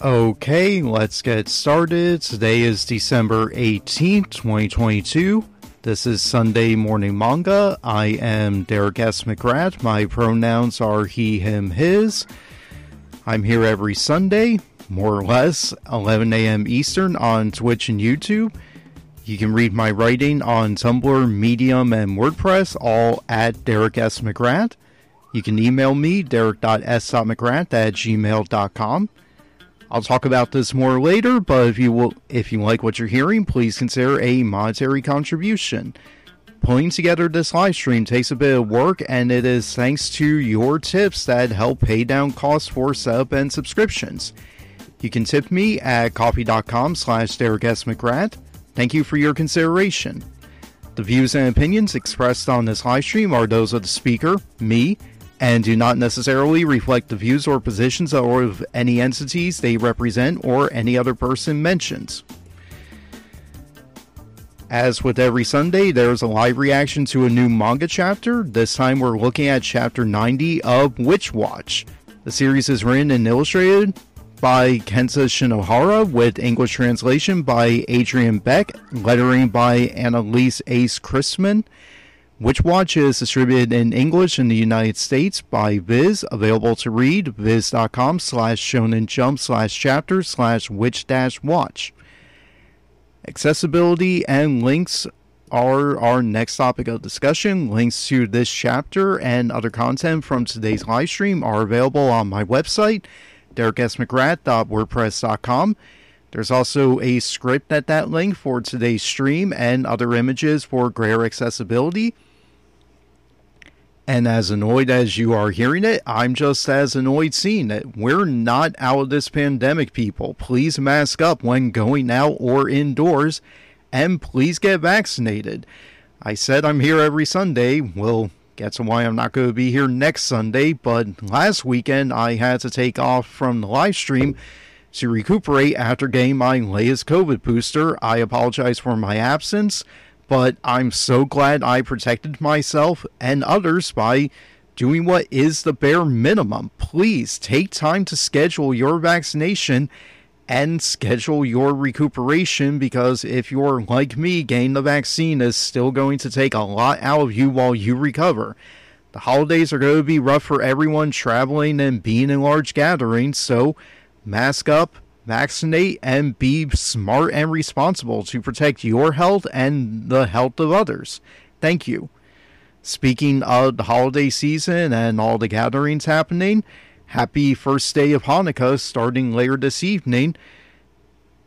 Okay, let's get started. Today is December 18th, 2022. This is Sunday Morning Manga. I am Derek S. McGrath. My pronouns are he, him, his. I'm here every Sunday, more or less, 11 a.m. Eastern on Twitch and YouTube. You can read my writing on Tumblr, Medium, and WordPress, all at Derek S. McGrath. You can email me, derek.s.mcgrath at gmail.com. I'll talk about this more later, but if you will, if you like what you're hearing, please consider a monetary contribution. Putting together this live stream takes a bit of work, and it is thanks to your tips that help pay down costs for setup and subscriptions. You can tip me at ko-fi.com slash Derek S. McGrath. Thank you for your consideration. The views and opinions expressed on this live stream are those of the speaker, me, and do not necessarily reflect the views or positions of any entities they represent or any other person mentioned. As with every Sunday, there's a live reaction to a new manga chapter. This time we're looking at chapter 90 of Witch Watch. The series is written and illustrated by Kenta Shinohara with English translation by Adrian Beck, lettering by Annalise Ace Christman, Witch Watch is distributed in English in the United States by Viz, available to read, viz.com slash shonen jump slash chapter slash witch dash watch. Accessibility and links are our next topic of discussion. Links to this chapter and other content from today's live stream are available on my website, dereksmcgrath.wordpress.com. There's also a script at that link for today's stream and other images for greater accessibility. And as annoyed as you are hearing it, I'm just as annoyed seeing it. We're not out of this pandemic, people. Please mask up when going out or indoors, and please get vaccinated. I said I'm here every Sunday. Well, to why I'm not going to be here next Sunday, but last weekend I had to take off from the live stream to recuperate after getting my latest COVID booster. I apologize for my absence but I'm so glad I protected myself and others by doing what is the bare minimum. Please take time to schedule your vaccination and schedule your recuperation because if you're like me, getting the vaccine is still going to take a lot out of you while you recover. The holidays are going to be rough for everyone traveling and being in large gatherings, so mask up, vaccinate, and be smart and responsible to protect your health and the health of others. Thank you. Speaking of the holiday season and all the gatherings happening, happy first day of Hanukkah starting later this evening.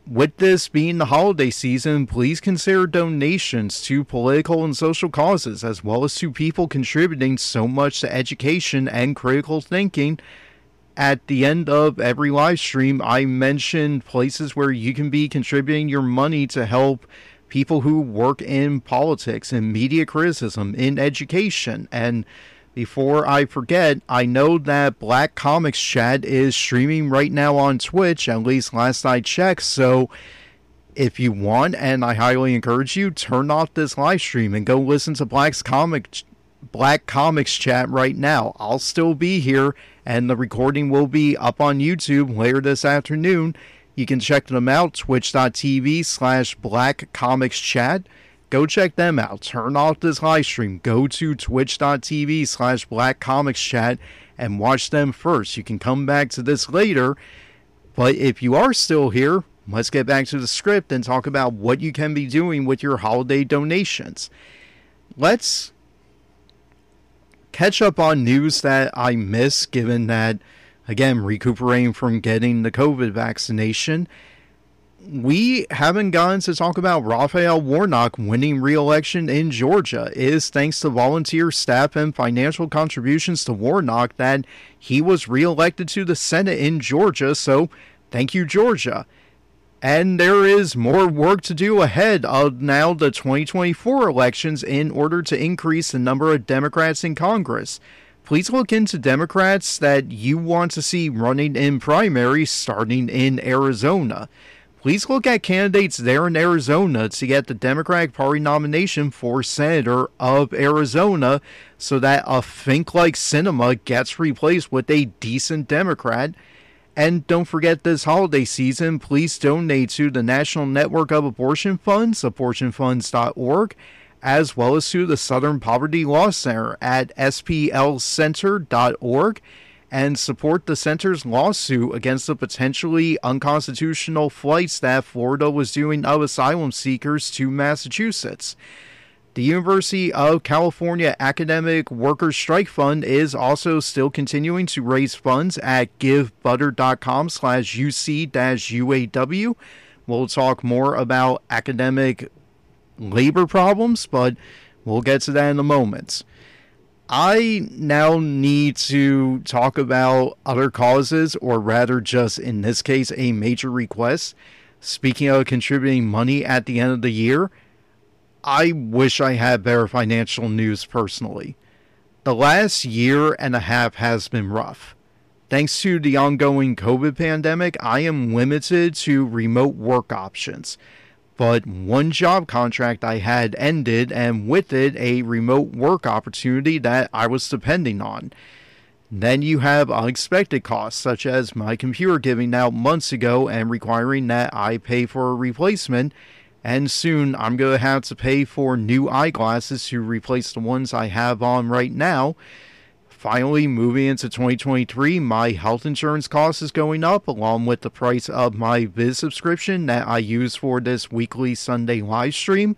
With this being the holiday season, please consider donations to political and social causes, as well as to people contributing so much to education and critical thinking at the end of every live stream, I mention places where you can be contributing your money to help people who work in politics and media criticism, in education. And before I forget, I know that Black Comics Chat is streaming right now on Twitch, at least last I checked. So if you want, and I highly encourage you, turn off this live stream and go listen to Black's Comic Black Comics Chat right now. I'll still be here and the recording will be up on YouTube later this afternoon. You can check them out, twitch.tv slash black comics chat. Go check them out. Turn off this live stream. Go to twitch.tv slash black comics chat and watch them first. You can come back to this later. But if you are still here, let's get back to the script and talk about what you can be doing with your holiday donations. Let's catch up on news that I miss, given that, again, recuperating from getting the COVID vaccination. We haven't gotten to talk about Raphael Warnock winning re election in Georgia. It is thanks to volunteer staff and financial contributions to Warnock that he was re elected to the Senate in Georgia. So, thank you, Georgia. And there is more work to do ahead of now the 2024 elections in order to increase the number of Democrats in Congress. Please look into Democrats that you want to see running in primaries starting in Arizona. Please look at candidates there in Arizona to get the Democratic Party nomination for Senator of Arizona so that a Fink like Sinema gets replaced with a decent Democrat And don't forget this holiday season, please donate to the National Network of Abortion Funds, abortionfunds.org, as well as to the Southern Poverty Law Center at splcenter.org and support the center's lawsuit against the potentially unconstitutional flights that Florida was doing of asylum seekers to Massachusetts. The University of California Academic Workers Strike Fund is also still continuing to raise funds at givebutter.com slash UC-UAW. We'll talk more about academic labor problems, but we'll get to that in a moment. I now need to talk about other causes, or rather, just in this case, a major request. Speaking of contributing money at the end of the year, I wish I had better financial news personally. The last year and a half has been rough. Thanks to the ongoing COVID pandemic, I am limited to remote work options. But one job contract I had ended, and with it, a remote work opportunity that I was depending on. Then you have unexpected costs, such as my computer giving out months ago and requiring that I pay for a replacement and soon I'm going to have to pay for new eyeglasses to replace the ones I have on right now. Finally, moving into 2023, my health insurance cost is going up along with the price of my Viz subscription that I use for this weekly Sunday live stream.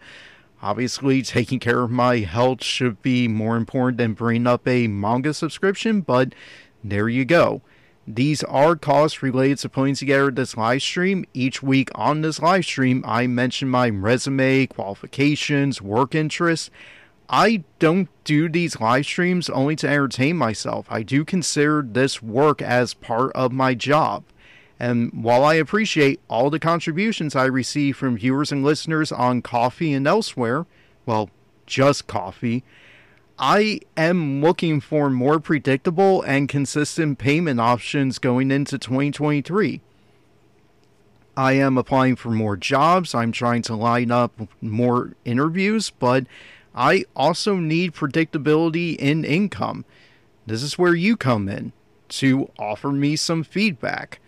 Obviously, taking care of my health should be more important than bringing up a manga subscription, but there you go. These are costs related to putting together this live stream. Each week on this live stream, I mention my resume, qualifications, work interests. I don't do these live streams only to entertain myself. I do consider this work as part of my job. And while I appreciate all the contributions I receive from viewers and listeners on Ko-fi and elsewhere, well, just Ko-fi, I am looking for more predictable and consistent payment options going into 2023. I am applying for more jobs. I'm trying to line up more interviews, but I also need predictability in income. This is where you come in to offer me some feedback.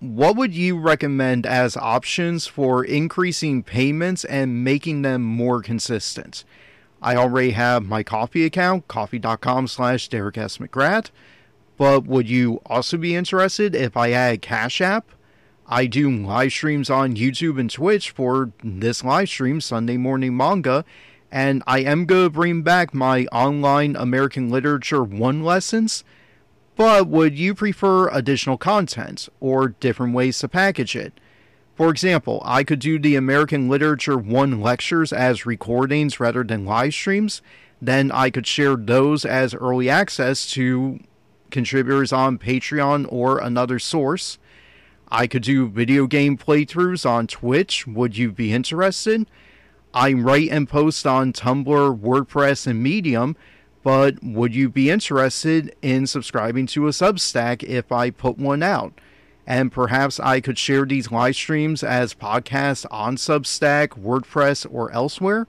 What would you recommend as options for increasing payments and making them more consistent? I already have my Ko-fi account, ko-fi.com slash Derek S. McGrath. But would you also be interested if I add Cash App? I do live streams on YouTube and Twitch for this live stream, Sunday Morning Manga, and I am going to bring back my online American Literature 1 lessons. But would you prefer additional content or different ways to package it? For example, I could do the American Literature 1 lectures as recordings rather than live streams. Then I could share those as early access to contributors on Patreon or another source. I could do video game playthroughs on Twitch. Would you be interested? I write and post on Tumblr, WordPress, and Medium, but would you be interested in subscribing to a Substack if I put one out? And perhaps I could share these live streams as podcasts on Substack, WordPress, or elsewhere.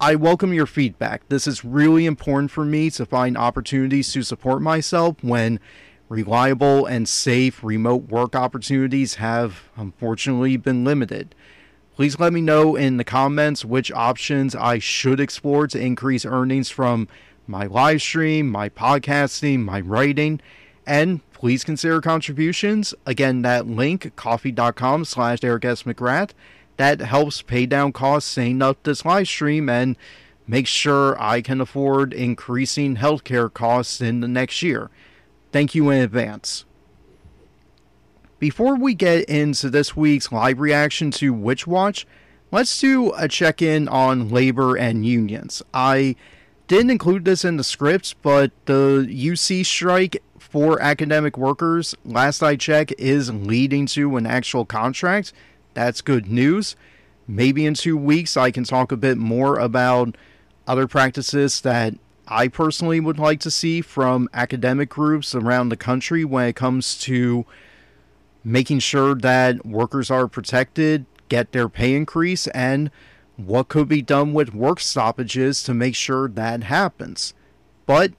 I welcome your feedback. This is really important for me to find opportunities to support myself when reliable and safe remote work opportunities have unfortunately been limited. Please let me know in the comments which options I should explore to increase earnings from my live stream, my podcasting, my writing, and please consider contributions. Again, that link, ko-fi.com slash Derek S. McGrath, that helps pay down costs setting up this live stream and make sure I can afford increasing healthcare costs in the next year. Thank you in advance. Before we get into this week's live reaction to Witch Watch, let's do a check in on labor and unions. I didn't include this in the script, but the UC strike for academic workers, last I checked, is leading to an actual contract. That's good news. Maybe in two weeks, I can talk a bit more about other practices that I personally would like to see from academic groups around the country when it comes to making sure that workers are protected, get their pay increase, and what could be done with work stoppages to make sure that happens. But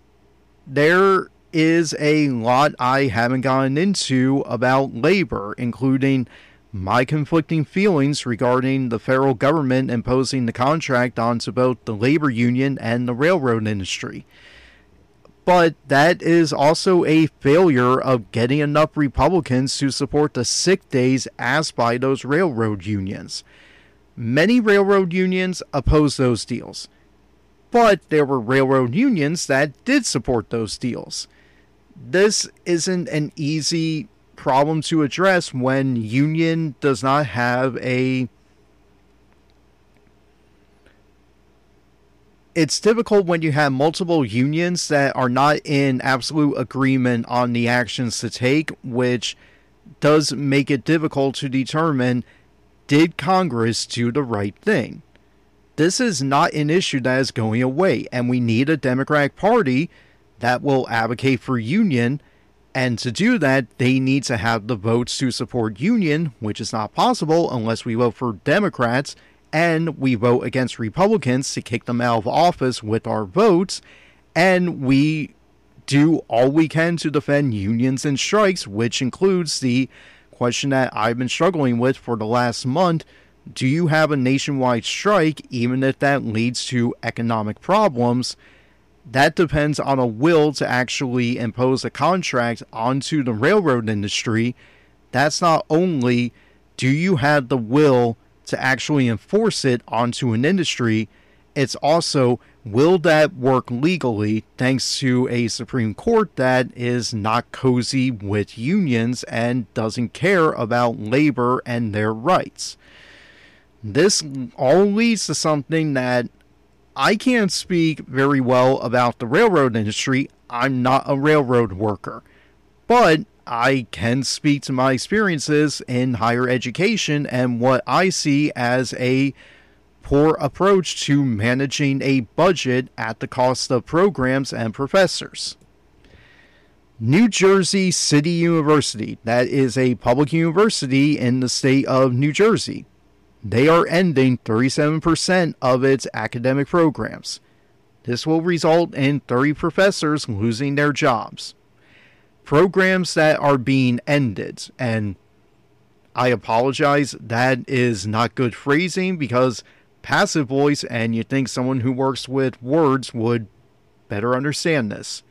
there is a lot I haven't gotten into about labor, including my conflicting feelings regarding the federal government imposing the contract onto both the labor union and the railroad industry. But that is also a failure of getting enough Republicans to support the sick days asked by those railroad unions. Many railroad unions oppose those deals, but there were railroad unions that did support those deals. This isn't an easy problem to address when union does not have a it's difficult when you have multiple unions that are not in absolute agreement on the actions to take, which does make it difficult to determine did Congress do the right thing. This is not an issue that is going away, and we need a Democratic Party that will advocate for union and to do that, they need to have the votes to support union, which is not possible unless we vote for Democrats and we vote against Republicans to kick them out of office with our votes. And we do all we can to defend unions and strikes, which includes the question that I've been struggling with for the last month. Do you have a nationwide strike, even if that leads to economic problems? That depends on a will to actually impose a contract onto the railroad industry. That's not only do you have the will to actually enforce it onto an industry, it's also will that work legally thanks to a Supreme Court that is not cozy with unions and doesn't care about labor and their rights. This all leads to something that I can't speak very well about the railroad industry. I'm not a railroad worker. But I can speak to my experiences in higher education and what I see as a poor approach to managing a budget at the cost of programs and professors. New Jersey City University, that is a public university in the state of New Jersey they are ending 37% of its academic programs. This will result in 30 professors losing their jobs. Programs that are being ended, and I apologize, that is not good phrasing because passive voice, and you think someone who works with words would better understand this.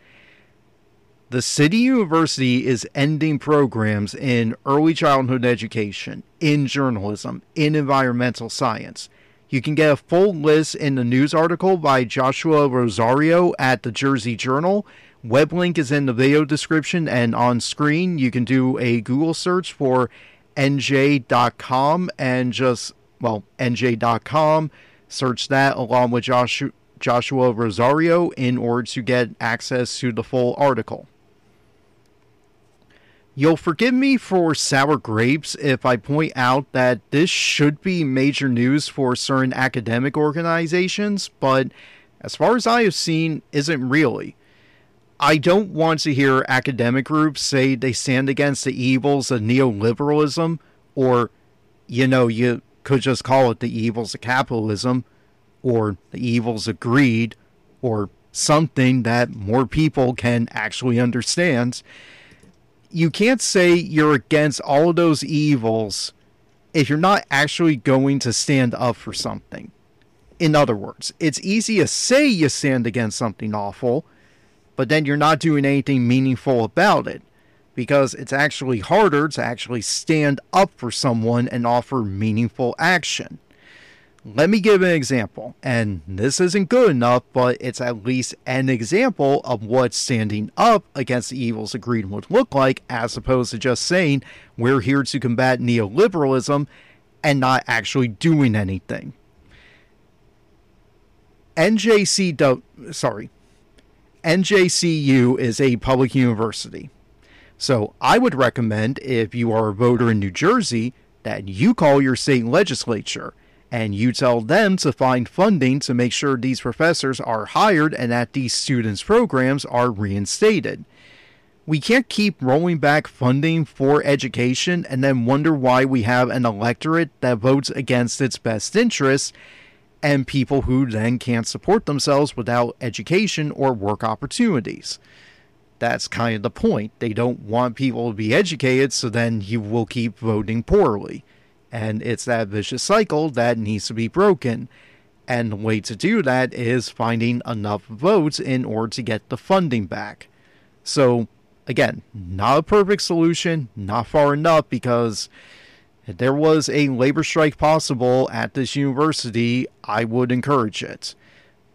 The City University is ending programs in early childhood education, in journalism, in environmental science. You can get a full list in the news article by Joshua Rosario at the Jersey Journal. Web link is in the video description and on screen. You can do a Google search for nj.com and just, well, nj.com. Search that along with Joshua, Rosario in order to get access to the full article. You'll forgive me for sour grapes if I point out that this should be major news for certain academic organizations, but as far as I have seen, isn't really. I don't want to hear academic groups say they stand against the evils of neoliberalism, or, you know, you could just call it the evils of capitalism, or the evils of greed, or something that more people can actually understand you can't say you're against all of those evils if you're not actually going to stand up for something. In other words, it's easy to say you stand against something awful, but then you're not doing anything meaningful about it because it's actually harder to actually stand up for someone and offer meaningful action. Let me give an example, and this isn't good enough, but it's at least an example of what standing up against the evils of greed would look like, as opposed to just saying we're here to combat neoliberalism and not actually doing anything. NJC, sorry, NJCU is a public university. So I would recommend, if you are a voter in New Jersey, that you call your state legislature and you tell them to find funding to make sure these professors are hired and that these students' programs are reinstated. We can't keep rolling back funding for education and then wonder why we have an electorate that votes against its best interests and people who then can't support themselves without education or work opportunities. that's kind of the point. They don't want people to be educated, so then you will keep voting poorly. And it's that vicious cycle that needs to be broken. And the way to do that is finding enough votes in order to get the funding back. So, again, not a perfect solution, not far enough because if there was a labor strike possible at this university, I would encourage it.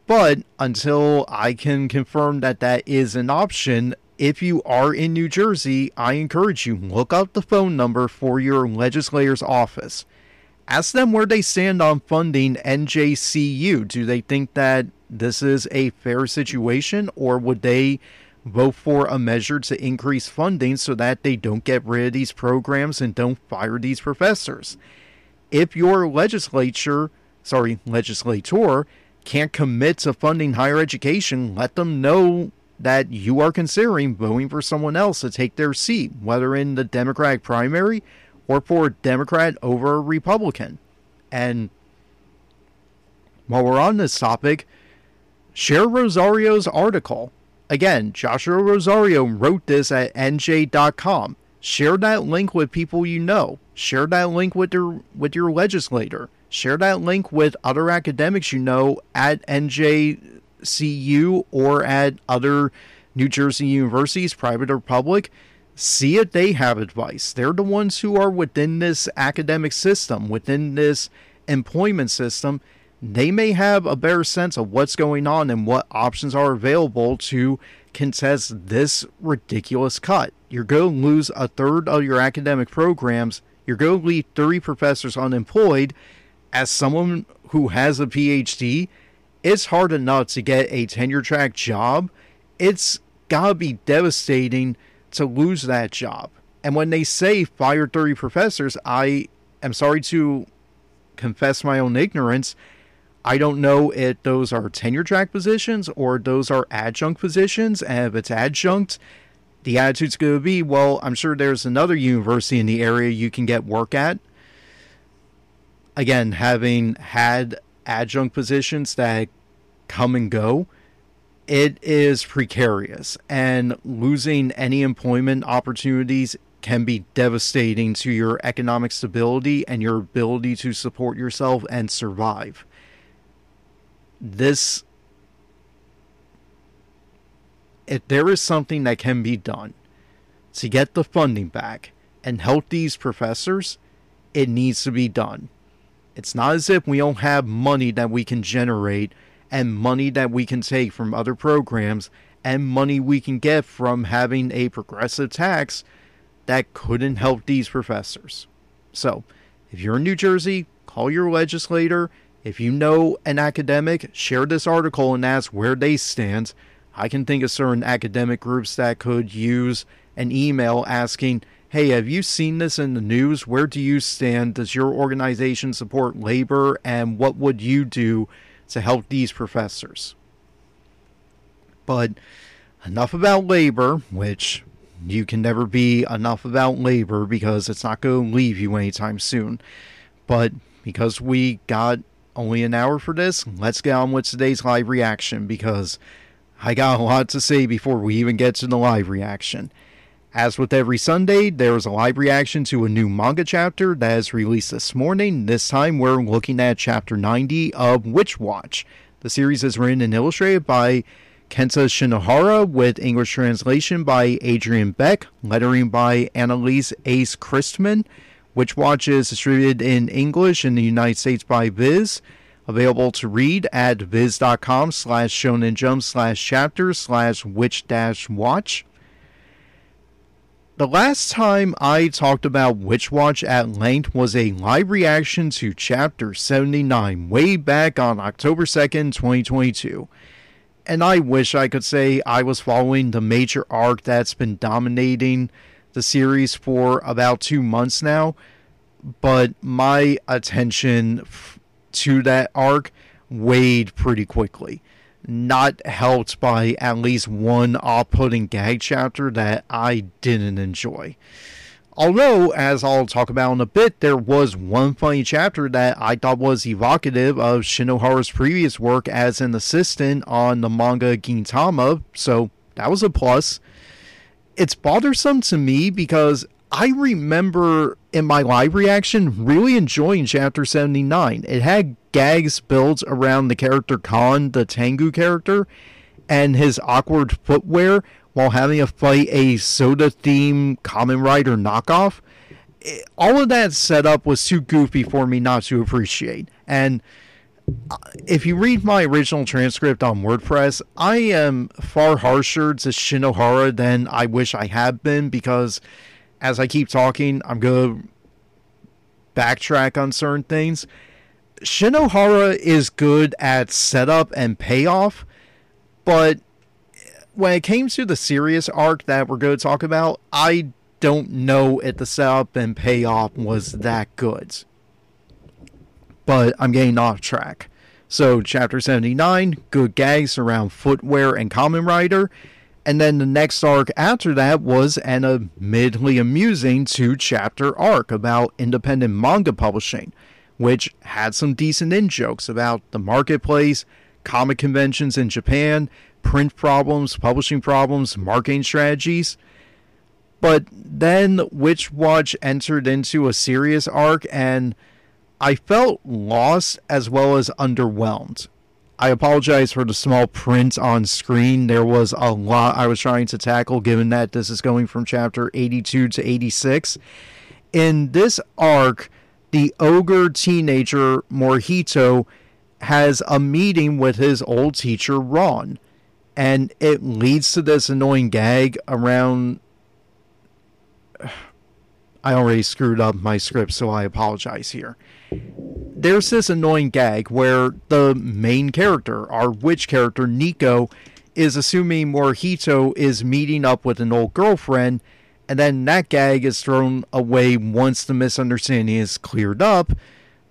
But until I can confirm that that is an option, if you are in New Jersey, I encourage you look up the phone number for your legislator's office. Ask them where they stand on funding NJCU. Do they think that this is a fair situation or would they vote for a measure to increase funding so that they don't get rid of these programs and don't fire these professors? If your legislature, sorry, legislator can't commit to funding higher education, let them know that you are considering voting for someone else to take their seat, whether in the Democratic primary or for a Democrat over a Republican. And while we're on this topic, share Rosario's article. Again, Joshua Rosario wrote this at nj.com. Share that link with people you know. Share that link with your with your legislator. Share that link with other academics you know at NJCU or at other New Jersey universities, private or public. See if they have advice. They're the ones who are within this academic system, within this employment system. They may have a better sense of what's going on and what options are available to contest this ridiculous cut. You're going to lose a third of your academic programs. You're going to leave 30 professors unemployed as someone who has a PhD, it's hard enough to get a tenure track job. It's gotta be devastating to lose that job. And when they say fire 30 professors, I am sorry to confess my own ignorance. I don't know if those are tenure track positions or those are adjunct positions. And if it's adjunct, the attitude's going to be, well, I'm sure there's another university in the area you can get work at again, having had adjunct positions that come and go, it is precarious. And losing any employment opportunities can be devastating to your economic stability and your ability to support yourself and survive. This, if there is something that can be done to get the funding back and help these professors, it needs to be done. It's not as if we don't have money that we can generate and money that we can take from other programs and money we can get from having a progressive tax that couldn't help these professors. So, if you're in New Jersey, call your legislator. If you know an academic, share this article and ask where they stand. I can think of certain academic groups that could use an email asking, hey, have you seen this in the news? Where do you stand? Does your organization support labor? And what would you do to help these professors? But enough about labor, which you can never be enough about labor because it's not going to leave you anytime soon. But because we got only an hour for this, let's get on with today's live reaction because I got a lot to say before we even get to the live reaction. As with every Sunday, there is a live reaction to a new manga chapter that is released this morning. This time we're looking at chapter 90 of Witch Watch. The series is written and illustrated by Kenta Shinohara with English translation by Adrian Beck, lettering by Annalise Ace Christman. Witch Watch is distributed in English in the United States by Viz. Available to read at viz.com slash shonen jump slash chapter slash witch dash watch. The last time I talked about Witch Watch at length was a live reaction to Chapter 79 way back on October 2nd, 2022. And I wish I could say I was following the major arc that's been dominating the series for about two months now, but my attention to that arc waned pretty quickly not helped by at least one off putting gag chapter that I didn't enjoy. Although, as I'll talk about in a bit, there was one funny chapter that I thought was evocative of Shinohara's previous work as an assistant on the manga Gintama, so that was a plus. it's bothersome to me because I remember in my live reaction really enjoying Chapter 79. It had gags built around the character Kan, the Tengu character, and his awkward footwear while having to fight a soda themed Kamen Rider knockoff. all of that setup was too goofy for me not to appreciate. And uh, if you read my original transcript on WordPress, I am far harsher to Shinohara than I wish I had been because as I keep talking, I'm going to backtrack on certain things. Shinohara is good at setup and payoff, but when it came to the serious arc that we're going to talk about, I don't know if the setup and payoff was that good. But I'm getting off track. So, chapter 79, good gags around footwear and Kamen Rider. And then the next arc after that was an admittedly amusing two chapter arc about independent manga publishing, which had some decent in jokes about the marketplace, comic conventions in Japan, print problems, publishing problems, marketing strategies. But then Witch Watch entered into a serious arc, and I felt lost as well as underwhelmed. I apologize for the small print on screen. There was a lot I was trying to tackle, given that this is going from chapter 82 to 86. In this arc, the ogre teenager Morihito has a meeting with his old teacher Ron and it leads to this annoying gag around I already screwed up my script, so I apologize here. There's this annoying gag where the main character, our witch character, Nico, is assuming Morihito is meeting up with an old girlfriend, and then that gag is thrown away once the misunderstanding is cleared up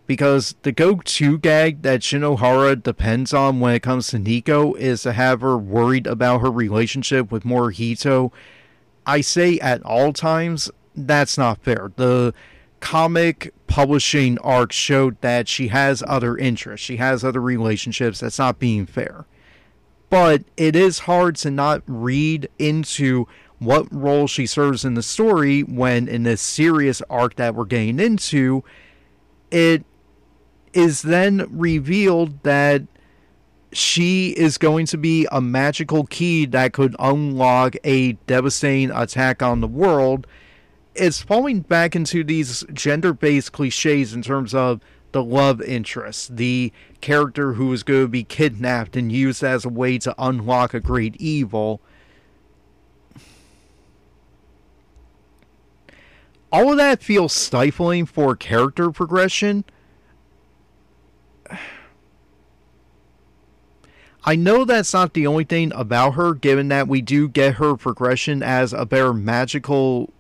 because the go-to gag that Shinohara depends on when it comes to Nico is to have her worried about her relationship with Morihito. I say at all times, that's not fair. The comic publishing arc showed that she has other interests, she has other relationships. That's not being fair. But it is hard to not read into what role she serves in the story when, in this serious arc that we're getting into, it is then revealed that she is going to be a magical key that could unlock a devastating attack on the world. It's falling back into these gender based cliches in terms of the love interest, the character who is going to be kidnapped and used as a way to unlock a great evil. All of that feels stifling for character progression I know that's not the only thing about her, given that we do get her progression as a better magical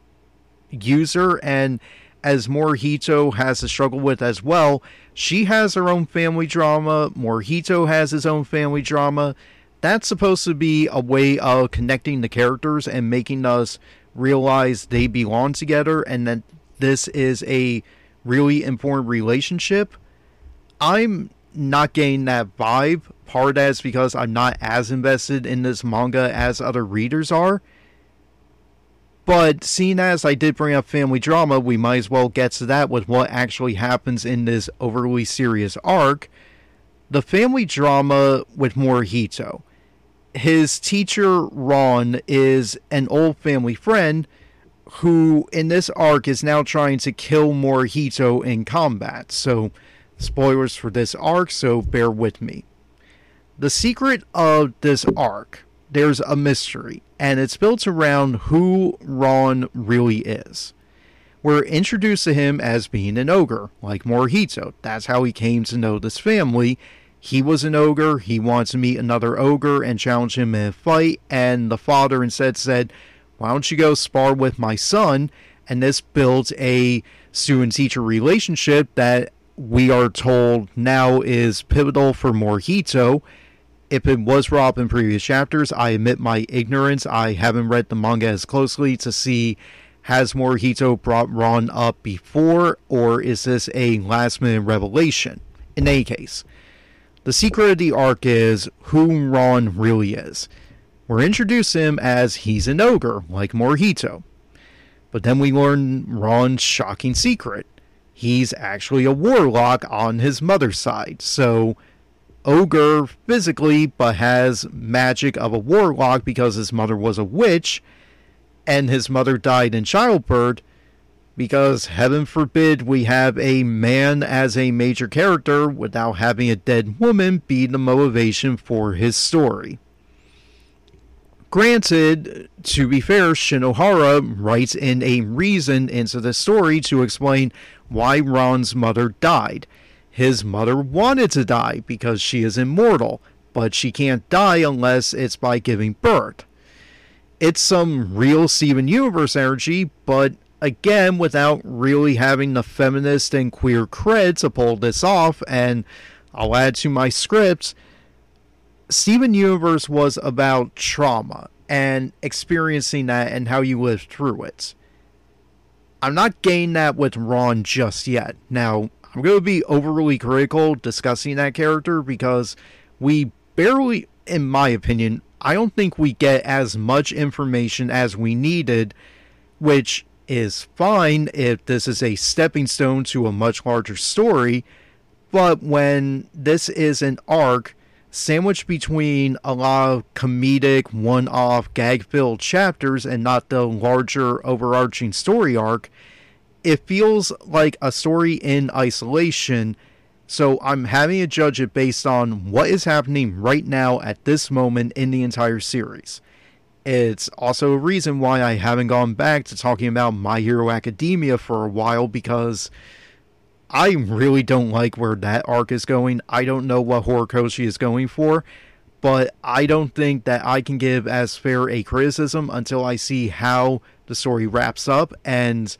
user, and as Morihito has to struggle with as well, she has her own family drama. Morihito has his own family drama. That's supposed to be a way of connecting the characters and making us realize they belong together and that this is a really important relationship. I'm not getting that vibe. Part as because I'm not as invested in this manga as other readers are. But seeing as I did bring up family drama, we might as well get to that with what actually happens in this overly serious arc. The family drama with Morihito. His teacher, Ron, is an old family friend who, in this arc, is now trying to kill Morihito in combat. So, spoilers for this arc, so bear with me. The secret of this arc, there's a mystery, and it's built around who Ron really is. We're introduced to him as being an ogre, like Morihito. That's how he came to know this family. He was an ogre, he wants to meet another ogre and challenge him in a fight, and the father instead said, Why don't you go spar with my son? And this builds a student teacher relationship that we are told now is pivotal for Morihito. If it was Ron in previous chapters, I admit my ignorance. I haven't read the manga as closely to see has Morihito brought Ron up before, or is this a last minute revelation? In any case, the secret of the arc is who Ron really is. we're introduced him as he's an ogre, like Morihito. But then we learn Ron's shocking secret. He's actually a warlock on his mother's side. So, ogre physically, but has magic of a warlock because his mother was a witch and his mother died in childbirth. Because heaven forbid we have a man as a major character without having a dead woman be the motivation for his story. Granted, to be fair, Shinohara writes in a reason into the story to explain why Ron's mother died. His mother wanted to die because she is immortal, but she can't die unless it's by giving birth. It's some real Steven Universe energy, but again, without really having the feminist and queer cred to pull this off, and I'll add to my scripts Steven Universe was about trauma and experiencing that and how you live through it. I'm not getting that with Ron just yet. Now, I'm going to be overly critical discussing that character because we barely, in my opinion, I don't think we get as much information as we needed, which is fine if this is a stepping stone to a much larger story. But when this is an arc sandwiched between a lot of comedic, one off, gag filled chapters and not the larger overarching story arc, it feels like a story in isolation. So I'm having to judge it based on what is happening right now at this moment in the entire series. It's also a reason why I haven't gone back to talking about My Hero Academia for a while because I really don't like where that arc is going. I don't know what Horikoshi is going for, but I don't think that I can give as fair a criticism until I see how the story wraps up. And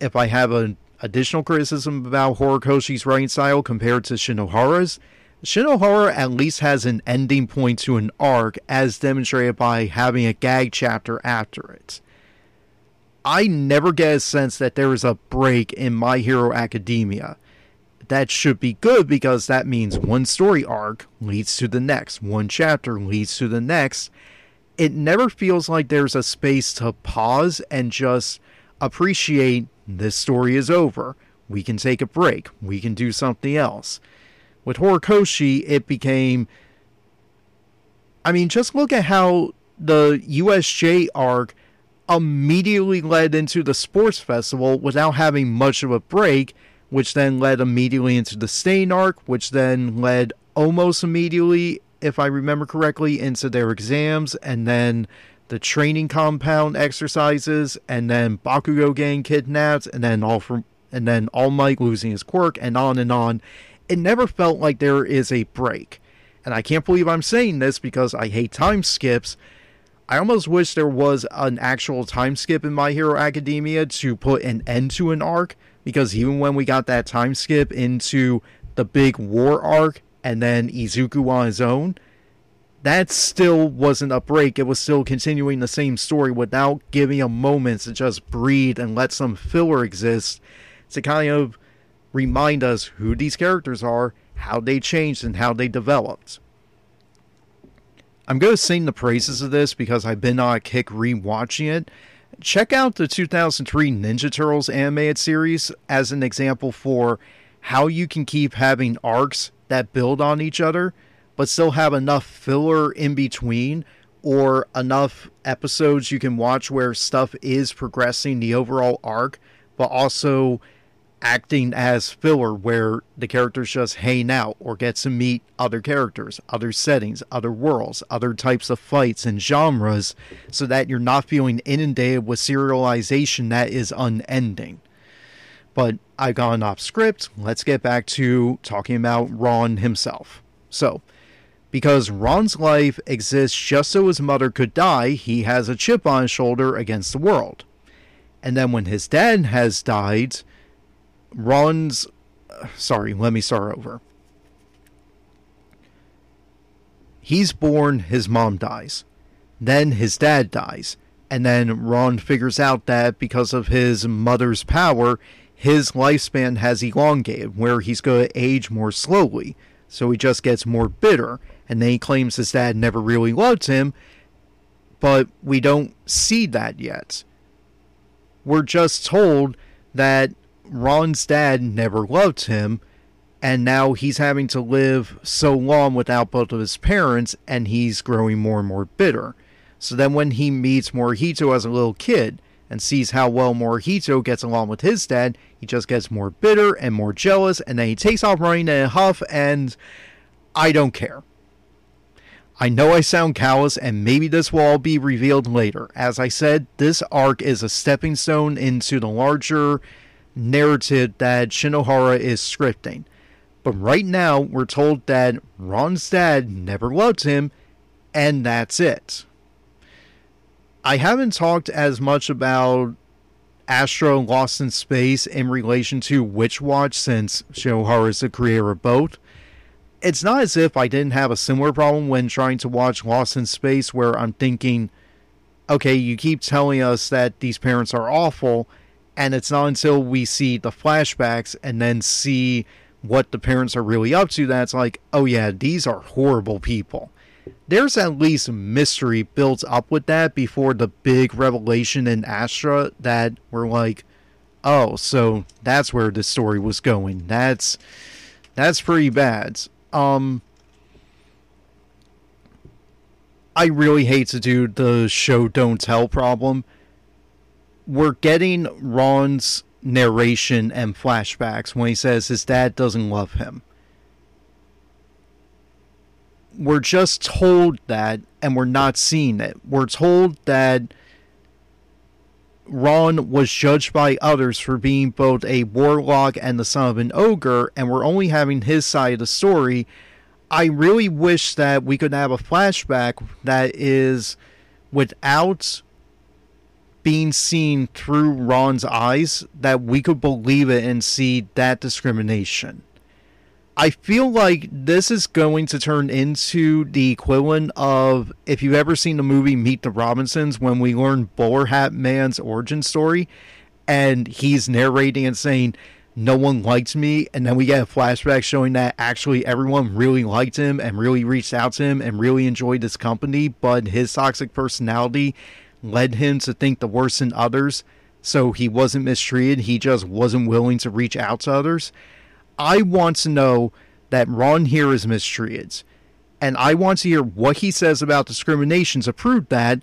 if I have an additional criticism about Horikoshi's writing style compared to Shinohara's, Shinohara at least has an ending point to an arc, as demonstrated by having a gag chapter after it. I never get a sense that there is a break in My Hero Academia. That should be good because that means one story arc leads to the next, one chapter leads to the next. It never feels like there's a space to pause and just appreciate this story is over. We can take a break. We can do something else. With Horikoshi, it became. I mean, just look at how the USJ arc immediately led into the sports festival without having much of a break, which then led immediately into the Stain arc, which then led almost immediately, if I remember correctly, into their exams, and then the training compound exercises, and then Bakugo getting kidnapped, and then all from and then All Might losing his quirk, and on and on. It never felt like there is a break. And I can't believe I'm saying this because I hate time skips, I almost wish there was an actual time skip in My Hero Academia to put an end to an arc, because even when we got that time skip into the big war arc and then Izuku on his own, that still wasn't a break. It was still continuing the same story without giving a moment to just breathe and let some filler exist to kind of remind us who these characters are, how they changed, and how they developed. I'm going to sing the praises of this because I've been on a kick rewatching it. Check out the 2003 Ninja Turtles animated series as an example for how you can keep having arcs that build on each other, but still have enough filler in between or enough episodes you can watch where stuff is progressing the overall arc, but also acting as filler where the characters just hang out or get to meet other characters, other settings, other worlds, other types of fights and genres so that you're not feeling inundated with serialization that is unending. But I've gone off script. Let's get back to talking about Ron himself. So, because Ron's life exists just so his mother could die, he has a chip on his shoulder against the world. And then when his dad has died, Ron's. Sorry, let me start over. He's born, his mom dies. Then his dad dies. And then Ron figures out that because of his mother's power, his lifespan has elongated, where he's going to age more slowly. So he just gets more bitter. and then he claims his dad never really loved him, but we don't see that yet. We're just told that Ron's dad never loved him, and now he's having to live so long without both of his parents, and he's growing more and more bitter. So then, when he meets Morihito as a little kid and sees how well Morihito gets along with his dad, he just gets more bitter and more jealous, and then he takes off running in a huff, and I don't care. I know I sound callous, and maybe this will all be revealed later. As I said, this arc is a stepping stone into the larger narrative that Shinohara is scripting. But right now, we're told that Ron's dad never loved him, and that's it. I haven't talked as much about Astra Lost in Space in relation to Witch Watch since Shinohara is the creator of both it's not as if I didn't have a similar problem when trying to watch Lost in Space, where I'm thinking, okay, you keep telling us that these parents are awful, and it's not until we see the flashbacks and then see what the parents are really up to that's like, oh yeah, these are horrible people. There's at least mystery built up with that before the big revelation in Astra that we're like, oh, so that's where the story was going. That's that's pretty bad. Um, I really hate to do the show don't tell problem. We're getting Ron's narration and flashbacks when he says his dad doesn't love him. We're just told that and we're not seeing it. We're told that Ron was judged by others for being both a warlock and the son of an ogre, and we're only having his side of the story. I really wish that we could have a flashback that is without being seen through Ron's eyes, that we could believe it and see that discrimination. I feel like this is going to turn into the equivalent of if you've ever seen the movie Meet the Robinsons when we learn Bowler Hat Man's origin story and he's narrating and saying, No one liked me, and then we get a flashback showing that actually everyone really liked him and really reached out to him and really enjoyed his company, but his toxic personality led him to think the worst in others. So he wasn't mistreated, he just wasn't willing to reach out to others I want to know that Ron here is mistreated. And I want to hear what he says about discrimination to prove that.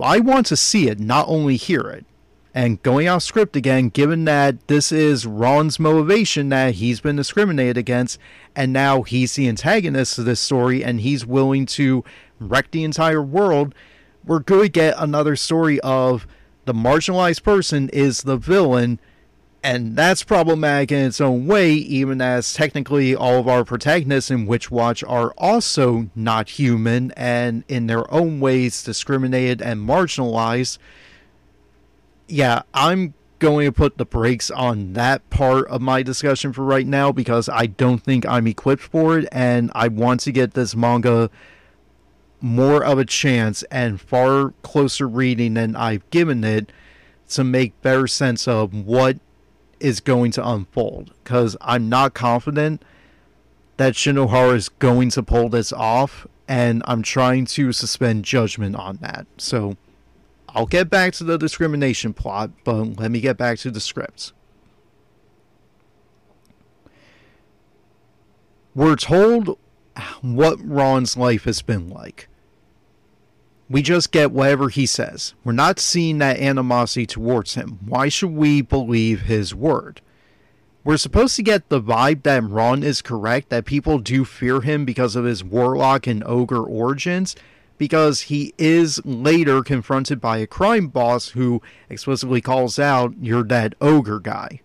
I want to see it, not only hear it. And going off script again, given that this is Ron's motivation that he's been discriminated against, and now he's the antagonist of this story and he's willing to wreck the entire world, we're going to get another story of the marginalized person is the villain and that's problematic in its own way, even as technically all of our protagonists in Witch Watch are also not human and in their own ways discriminated and marginalized. Yeah, I'm going to put the brakes on that part of my discussion for right now because I don't think I'm equipped for it, and I want to get this manga more of a chance and far closer reading than I've given it to make better sense of what is going to unfold because I'm not confident that Shinohara is going to pull this off, and I'm trying to suspend judgment on that. So I'll get back to the discrimination plot, but let me get back to the script. We're told what Ron's life has been like. We just get whatever he says. We're not seeing that animosity towards him. Why should we believe his word? We're supposed to get the vibe that Ron is correct, that people do fear him because of his warlock and ogre origins, because he is later confronted by a crime boss who explicitly calls out, You're that ogre guy.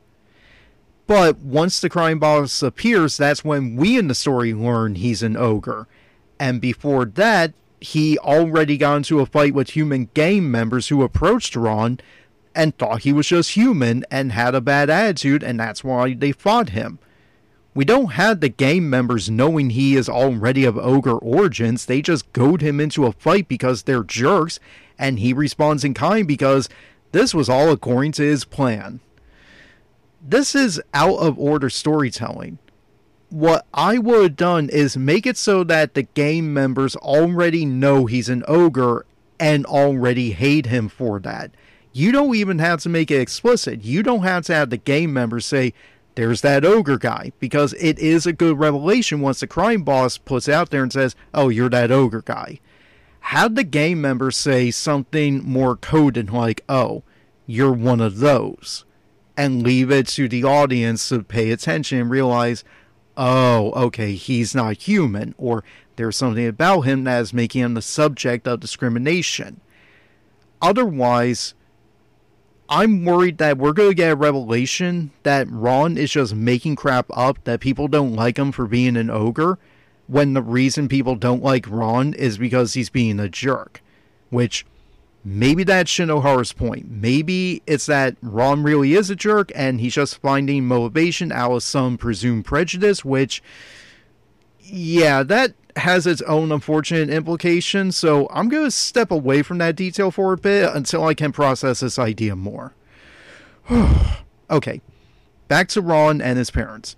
But once the crime boss appears, that's when we in the story learn he's an ogre. And before that, he already got into a fight with human gang members who approached Ron and thought he was just human and had a bad attitude, and that's why they fought him. We don't have the game members knowing he is already of ogre origins. They just goad him into a fight because they're jerks, and he responds in kind because this was all according to his plan. This is out of order storytelling. What I would have done is make it so that the game members already know he's an ogre and already hate him for that. You don't even have to make it explicit. You don't have to have the game members say, there's that ogre guy, because it is a good revelation once the crime boss puts out there and says, oh, you're that ogre guy. Have the game members say something more coded like, oh, you're one of those, and leave it to the audience to pay attention and realize, oh, okay, he's not human, or there's something about him that is making him the subject of discrimination. Otherwise, I'm worried that we're going to get a revelation that Ron is just making crap up, that people don't like him for being an ogre, when the reason people don't like Ron is because he's being a jerk. Which, maybe that's Shinohara's point. Maybe it's that Ron really is a jerk and he's just finding motivation out of some presumed prejudice, which, yeah, that has its own unfortunate implications, so I'm going to step away from that detail for a bit until I can process this idea more. okay, back to Ron and his parents.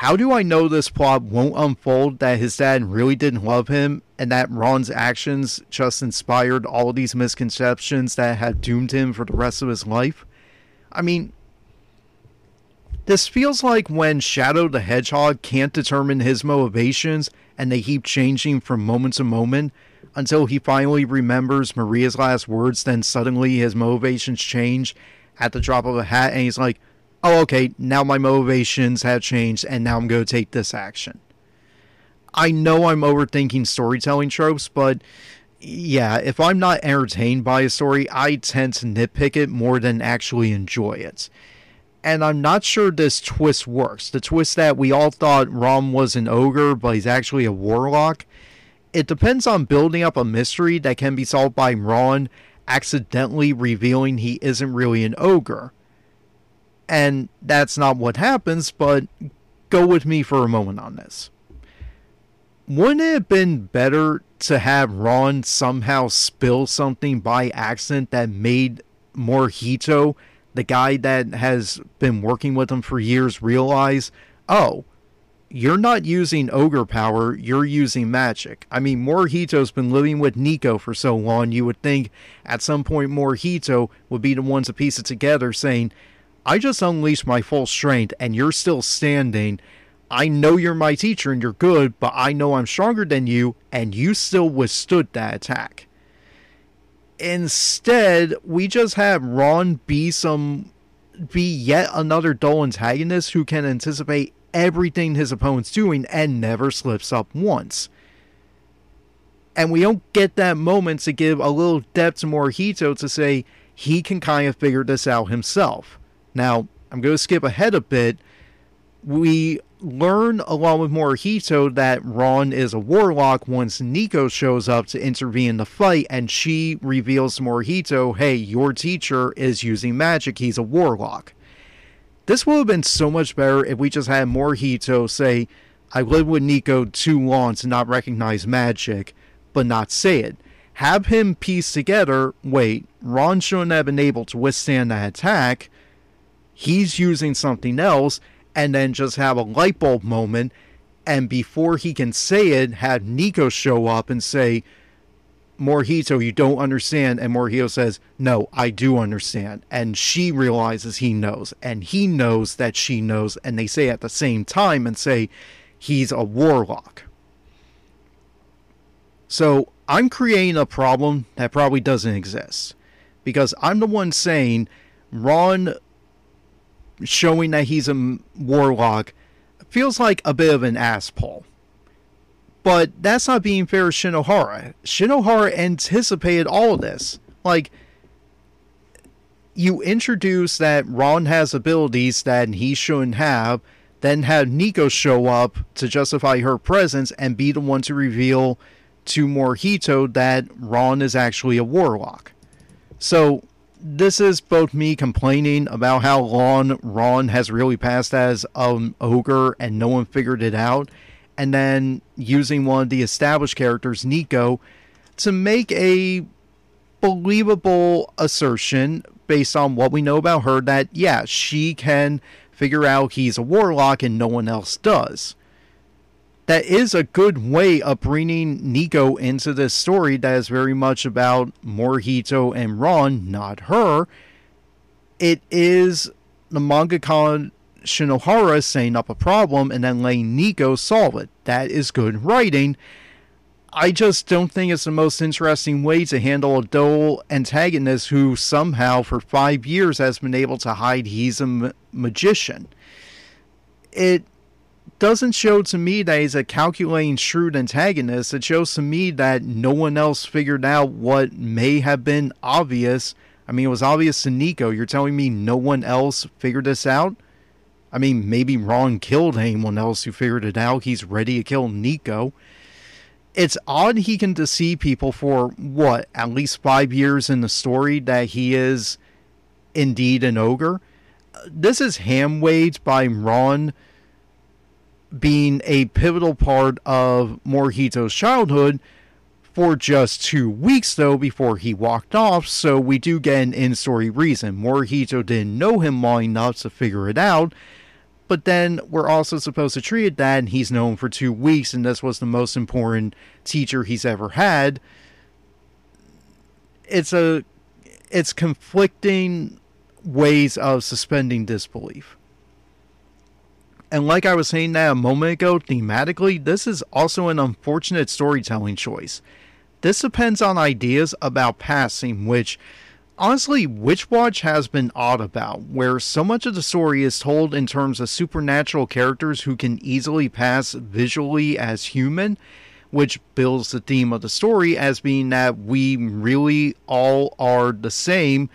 How do I know this plot won't unfold that his dad really didn't love him and that Ron's actions just inspired all these misconceptions that had doomed him for the rest of his life? I mean, this feels like when Shadow the Hedgehog can't determine his motivations and they keep changing from moment to moment until he finally remembers Maria's last words, then suddenly his motivations change at the drop of a hat and he's like, oh, okay, now my motivations have changed and now I'm going to take this action. I know I'm overthinking storytelling tropes, but yeah, if I'm not entertained by a story, I tend to nitpick it more than actually enjoy it and I'm not sure this twist works. The twist that we all thought Ron was an ogre, but he's actually a warlock. It depends on building up a mystery that can be solved by Ron accidentally revealing he isn't really an ogre. And that's not what happens, but go with me for a moment on this. Wouldn't it have been better to have Ron somehow spill something by accident that made Morihito the guy that has been working with him for years realize, oh, you're not using ogre power, you're using magic. I mean, Morihito's been living with Nico for so long, you would think at some point Morihito would be the ones to piece it together saying, I just unleashed my full strength and you're still standing. I know you're my teacher and you're good, but I know I'm stronger than you and you still withstood that attack. Instead, we just have Ron be some be yet another dull antagonist who can anticipate everything his opponent's doing and never slips up once. And we don't get that moment to give a little depth to Morihito to say he can kind of figure this out himself. Now, I'm going to skip ahead a bit. We learn along with Morihito that Ron is a warlock once Nico shows up to intervene in the fight and she reveals to Morihito, hey, your teacher is using magic, he's a warlock. This would have been so much better if we just had Morihito say, I lived with Nico too long to not recognize magic, but not say it. Have him piece together, wait, Ron shouldn't have been able to withstand that attack. He's using something else, and then just have a light bulb moment. And before he can say it, have Nico show up and say, Morihito, you don't understand. And Morihito says, No, I do understand. And she realizes he knows. And he knows that she knows. And they say at the same time and say, He's a warlock. So I'm creating a problem that probably doesn't exist. Because I'm the one saying Ron showing that he's a warlock feels like a bit of an ass pull. But that's not being fair to Shinohara. Shinohara anticipated all of this. Like, you introduce that Ron has abilities that he shouldn't have, then have Nico show up to justify her presence and be the one to reveal to Morihito that Ron is actually a warlock. So this is both me complaining about how long Ron has really passed as um, an ogre and no one figured it out, and then using one of the established characters, Nico, to make a believable assertion based on what we know about her that, yeah, she can figure out he's a warlock and no one else does. That is a good way of bringing Nico into this story that is very much about Morihito and Ron, not her. It is the manga mangaka Shinohara setting up a problem and then letting Nico solve it. That is good writing. I just don't think it's the most interesting way to handle a dull antagonist who somehow for five years has been able to hide he's a ma- magician. It doesn't show to me that he's a calculating, shrewd antagonist. It shows to me that no one else figured out what may have been obvious. I mean, it was obvious to Nico. You're telling me no one else figured this out? I mean, maybe Ron killed anyone else who figured it out. He's ready to kill Nico. It's odd he can deceive people for what, at least five years in the story that he is indeed an ogre. This is ham by Ron being a pivotal part of Morihito's childhood for just two weeks, though, before he walked off, so we do get an in story reason. Morihito didn't know him well enough to figure it out, but then we're also supposed to treat it that he's known for two weeks, and this was the most important teacher he's ever had. It's a it's conflicting ways of suspending disbelief. And like I was saying that a moment ago, thematically, this is also an unfortunate storytelling choice. This depends on ideas about passing, which honestly, Witch Watch has been odd about, where so much of the story is told in terms of supernatural characters who can easily pass visually as human, which builds the theme of the story as being that we really all are the same.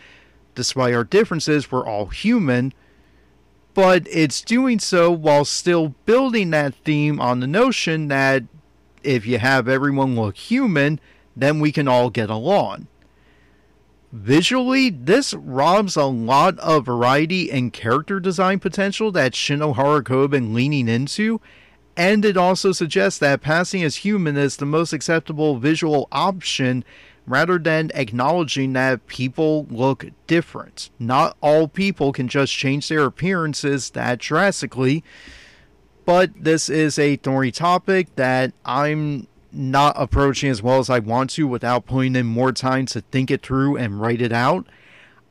Despite our differences, we're all human but it's doing so while still building that theme on the notion that if you have everyone look human, then we can all get along. Visually, this robs a lot of variety and character design potential that Shinohara Kobe been leaning into, and it also suggests that passing as human is the most acceptable visual option rather than acknowledging that people look different. Not all people can just change their appearances that drastically, but this is a thorny topic that I'm not approaching as well as I want to without putting in more time to think it through and write it out.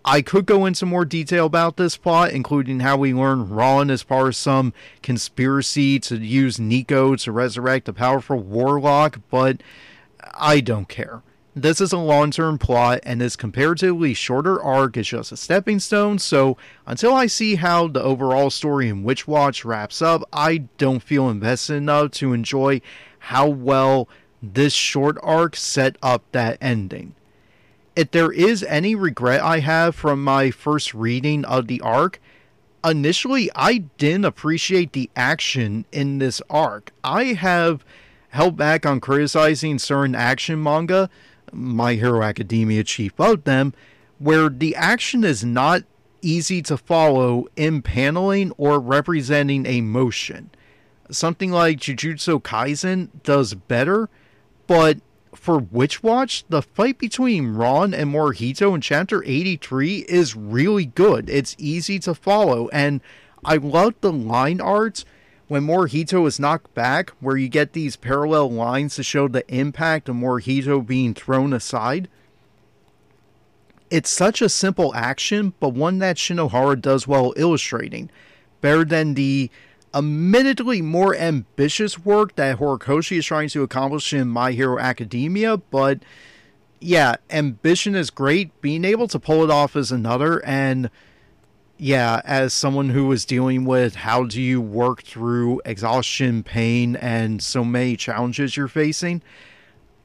I could go into more detail about this plot, including how we learn Ron as part of some conspiracy to use Nico to resurrect a powerful warlock, but I don't care. This is a long term plot, and this comparatively shorter arc is just a stepping stone. So, until I see how the overall story in Witch Watch wraps up, I don't feel invested enough to enjoy how well this short arc set up that ending. If there is any regret I have from my first reading of the arc, initially I didn't appreciate the action in this arc. I have held back on criticizing certain action manga my Hero Academia chief of them, where the action is not easy to follow in paneling or representing a motion. Something like Jujutsu Kaisen does better, but for Witch Watch, the fight between Ron and Morihito in Chapter 83 is really good. It's easy to follow, and I love the line art when Morihito is knocked back, where you get these parallel lines to show the impact of Morihito being thrown aside. It's such a simple action, but one that Shinohara does well illustrating. Better than the admittedly more ambitious work that Horikoshi is trying to accomplish in My Hero Academia, but yeah, ambition is great. Being able to pull it off is another, and yeah, as someone who was dealing with how do you work through exhaustion, pain, and so many challenges you're facing,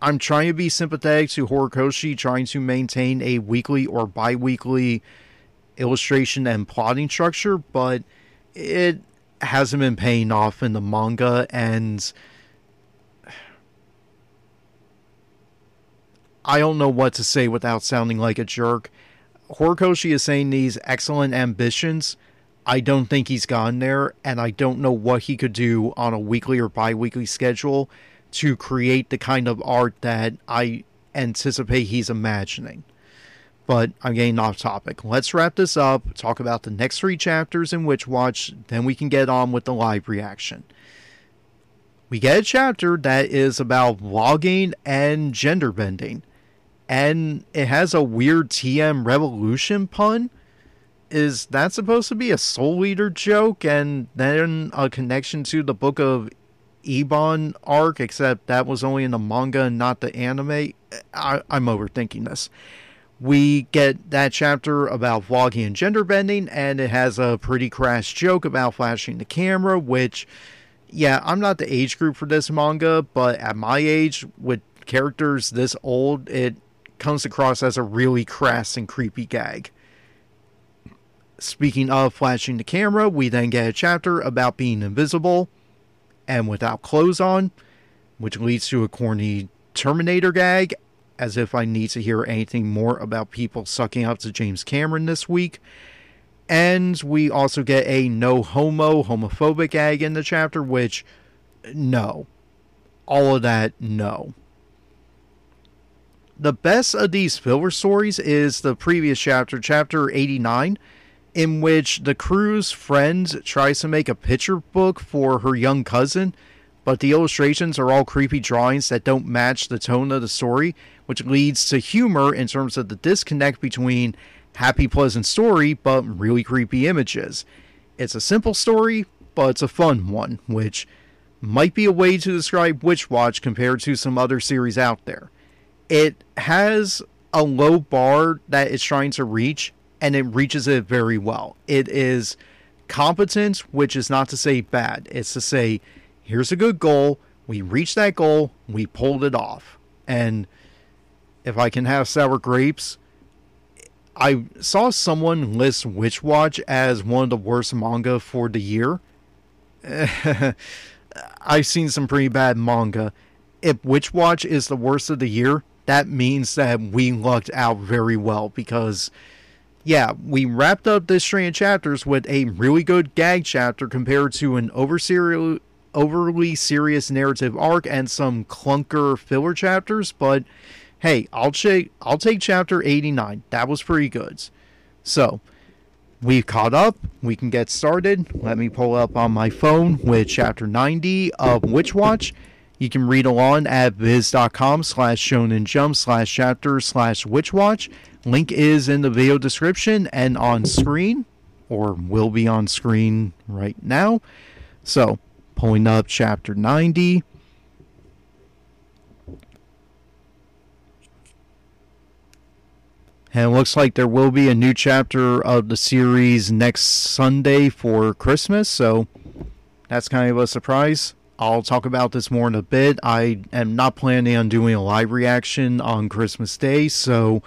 I'm trying to be sympathetic to Horikoshi, trying to maintain a weekly or bi weekly illustration and plotting structure, but it hasn't been paying off in the manga, and I don't know what to say without sounding like a jerk. Horikoshi is saying these excellent ambitions. I don't think he's gone there, and I don't know what he could do on a weekly or bi weekly schedule to create the kind of art that I anticipate he's imagining. But I'm getting off topic. Let's wrap this up, talk about the next three chapters in Witch Watch, then we can get on with the live reaction. we get a chapter that is about vlogging and gender bending. And it has a weird TM revolution pun. Is that supposed to be a Soul Eater joke and then a connection to the book of Eibon arc, except that was only in the manga and not the anime? I, I'm overthinking this we get that chapter about vlogging and gender bending, and it has a pretty crass joke about flashing the camera, which, yeah, I'm not the age group for this manga, but at my age, with characters this old, it comes across as a really crass and creepy gag. Speaking of flashing the camera, we then get a chapter about being invisible and without clothes on, which leads to a corny Terminator gag as if I need to hear anything more about people sucking up to James Cameron this week. And we also get a no homo, homophobic gag in the chapter, which, no. All of that, no. The best of these filler stories is the previous chapter, chapter 89, in which the crew's friend tries to make a picture book for her young cousin but the illustrations are all creepy drawings that don't match the tone of the story, which leads to humor in terms of the disconnect between happy, pleasant story but really creepy images. It's a simple story, but it's a fun one, which might be a way to describe Witch Watch compared to some other series out there. It has a low bar that it's trying to reach, and it reaches it very well. It is competent, which is not to say bad. It's to say here's a good goal. We reached that goal. We pulled it off. And if I can have sour grapes, I saw someone list Witch Watch as one of the worst manga for the year. I've seen some pretty bad manga. If Witch Watch is the worst of the year, that means that we lucked out very well because, yeah, we wrapped up this string of chapters with a really good gag chapter compared to an over overly serious narrative arc and some clunker filler chapters, but hey, I'll take I'll take chapter 89. That was pretty good. So, we've caught up. We can get started. Let me pull up on my phone with chapter 90 of Witch Watch. You can read along at viz.com slash shonen jump slash chapter slash witch watch. Link is in the video description and on screen, or will be on screen right now. So, pulling up chapter 90. And it looks like there will be a new chapter of the series next Sunday for Christmas, so that's kind of a surprise. I'll talk about this more in a bit. I am not planning on doing a live reaction on Christmas Day, so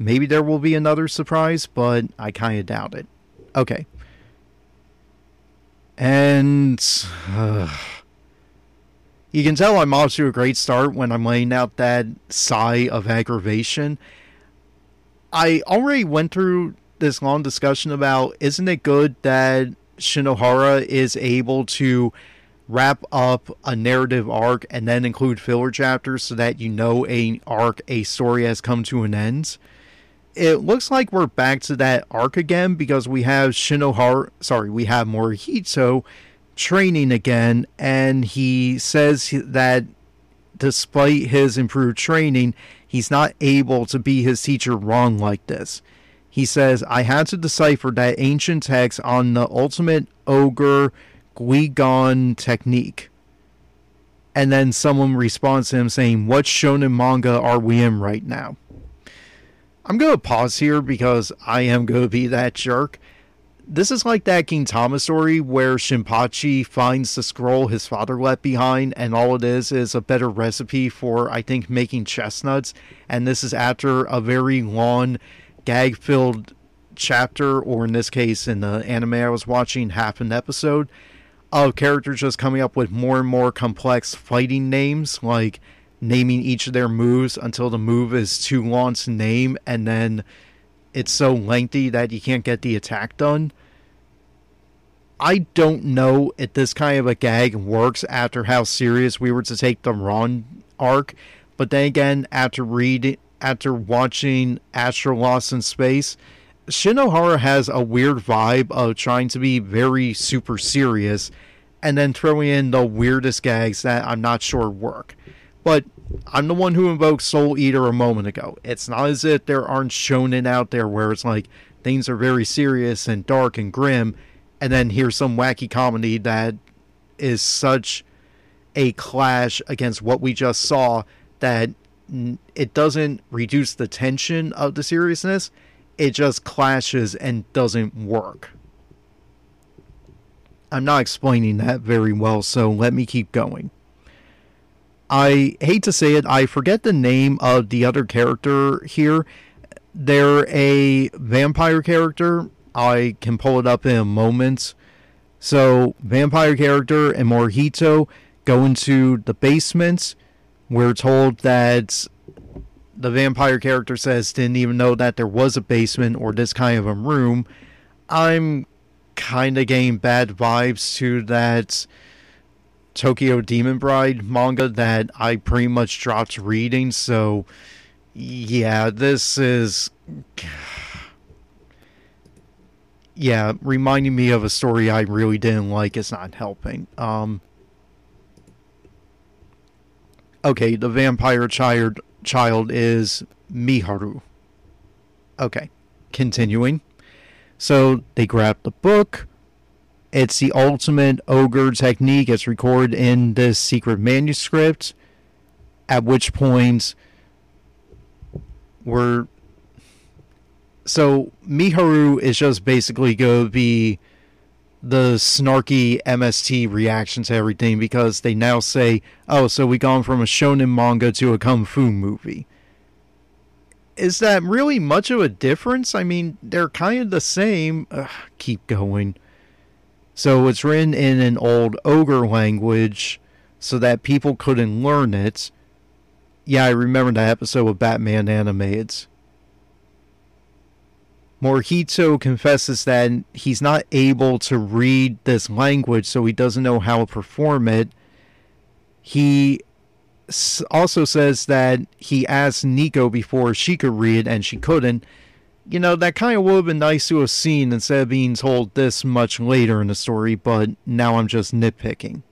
maybe there will be another surprise, but I kind of doubt it. Okay. And uh, you can tell I'm off to a great start when I'm laying out that sigh of aggravation. I already went through this long discussion about isn't it good that Shinohara is able to wrap up a narrative arc and then include filler chapters so that you know a arc a story has come to an end it looks like we're back to that arc again because we have Shinohara, sorry, we have Morihito training again, and he says that despite his improved training, he's not able to be his teacher Ron like this. He says, I had to decipher that ancient text on the ultimate ogre Guigon technique. And then someone responds to him saying, What shonen manga are we in right now? I'm going to pause here because I am going to be that jerk. This is like that Gintama story where Shinpachi finds the scroll his father left behind, and all it is is a better recipe for, I think, making chestnuts. And this is after a very long, gag filled chapter, or in this case, in the anime I was watching, half an episode of characters just coming up with more and more complex fighting names like naming each of their moves until the move is too long to name and then it's so lengthy that you can't get the attack done. I don't know if this kind of a gag works after how serious we were to take the Ron arc, but then again, after reading, after watching Astra Lost in Space, Shinohara has a weird vibe of trying to be very super serious and then throwing in the weirdest gags that I'm not sure work. But I'm the one who invoked Soul Eater a moment ago. It's not as if there aren't shonen out there where it's like things are very serious and dark and grim, and then here's some wacky comedy that is such a clash against what we just saw that it doesn't reduce the tension of the seriousness, it just clashes and doesn't work. I'm not explaining that very well, so let me keep going. I hate to say it, I forget the name of the other character here. They're a vampire character. I can pull it up in a moment. So, vampire character and Morihito go into the basement. We're told that the vampire character says didn't even know that there was a basement or this kind of a room. I'm kind of getting bad vibes to that Tokyo Demon Bride manga that I pretty much dropped reading. So, yeah, this is. Yeah, reminding me of a story I really didn't like is not helping. Um, okay, the vampire child child is Miharu. Okay, continuing. So they grab the book. It's the ultimate ogre technique. It's recorded in this secret manuscript. At which point, we're. So Miharu is just basically going to be the snarky MST reaction to everything because they now say, oh, so we gone from a shonen manga to a kung fu movie is that really much of a difference? I mean, they're kind of the same. Ugh, keep going. So it's written in an old ogre language so that people couldn't learn it. Yeah, I remember that episode of Batman Animated. Morihito confesses that he's not able to read this language, so he doesn't know how to perform it. He also says that he asked Nico before she could read and she couldn't. You know, that kind of would have been nice to have seen instead of being told this much later in the story, but now I'm just nitpicking.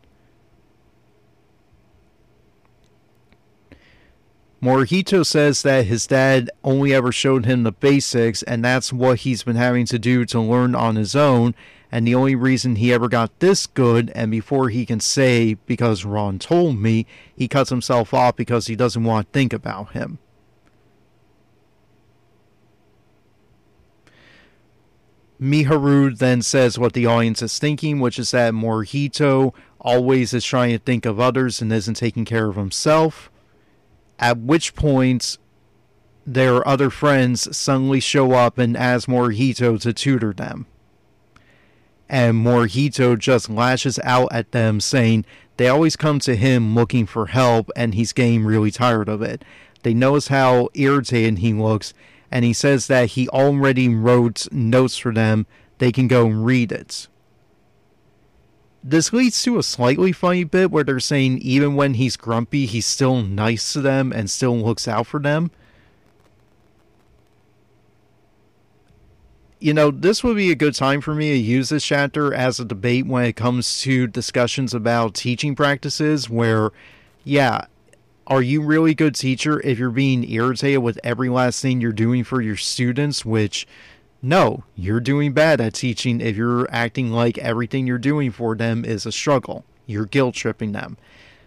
Morihito says that his dad only ever showed him the basics, and that's what he's been having to do to learn on his own, and the only reason he ever got this good, and before he can say, because Ron told me, he cuts himself off because he doesn't want to think about him. Miharu then says what the audience is thinking, which is that Morihito always is trying to think of others and isn't taking care of himself. At which point, their other friends suddenly show up and ask Morihito to tutor them and Morihito just lashes out at them, saying they always come to him looking for help, and he's getting really tired of it. They notice how irritated he looks, and he says that he already wrote notes for them. They can go and read it. This leads to a slightly funny bit where they're saying even when he's grumpy, he's still nice to them and still looks out for them. you know, this would be a good time for me to use this chapter as a debate when it comes to discussions about teaching practices where, yeah, are you really good teacher if you're being irritated with every last thing you're doing for your students? Which, no, you're doing bad at teaching if you're acting like everything you're doing for them is a struggle. You're guilt tripping them.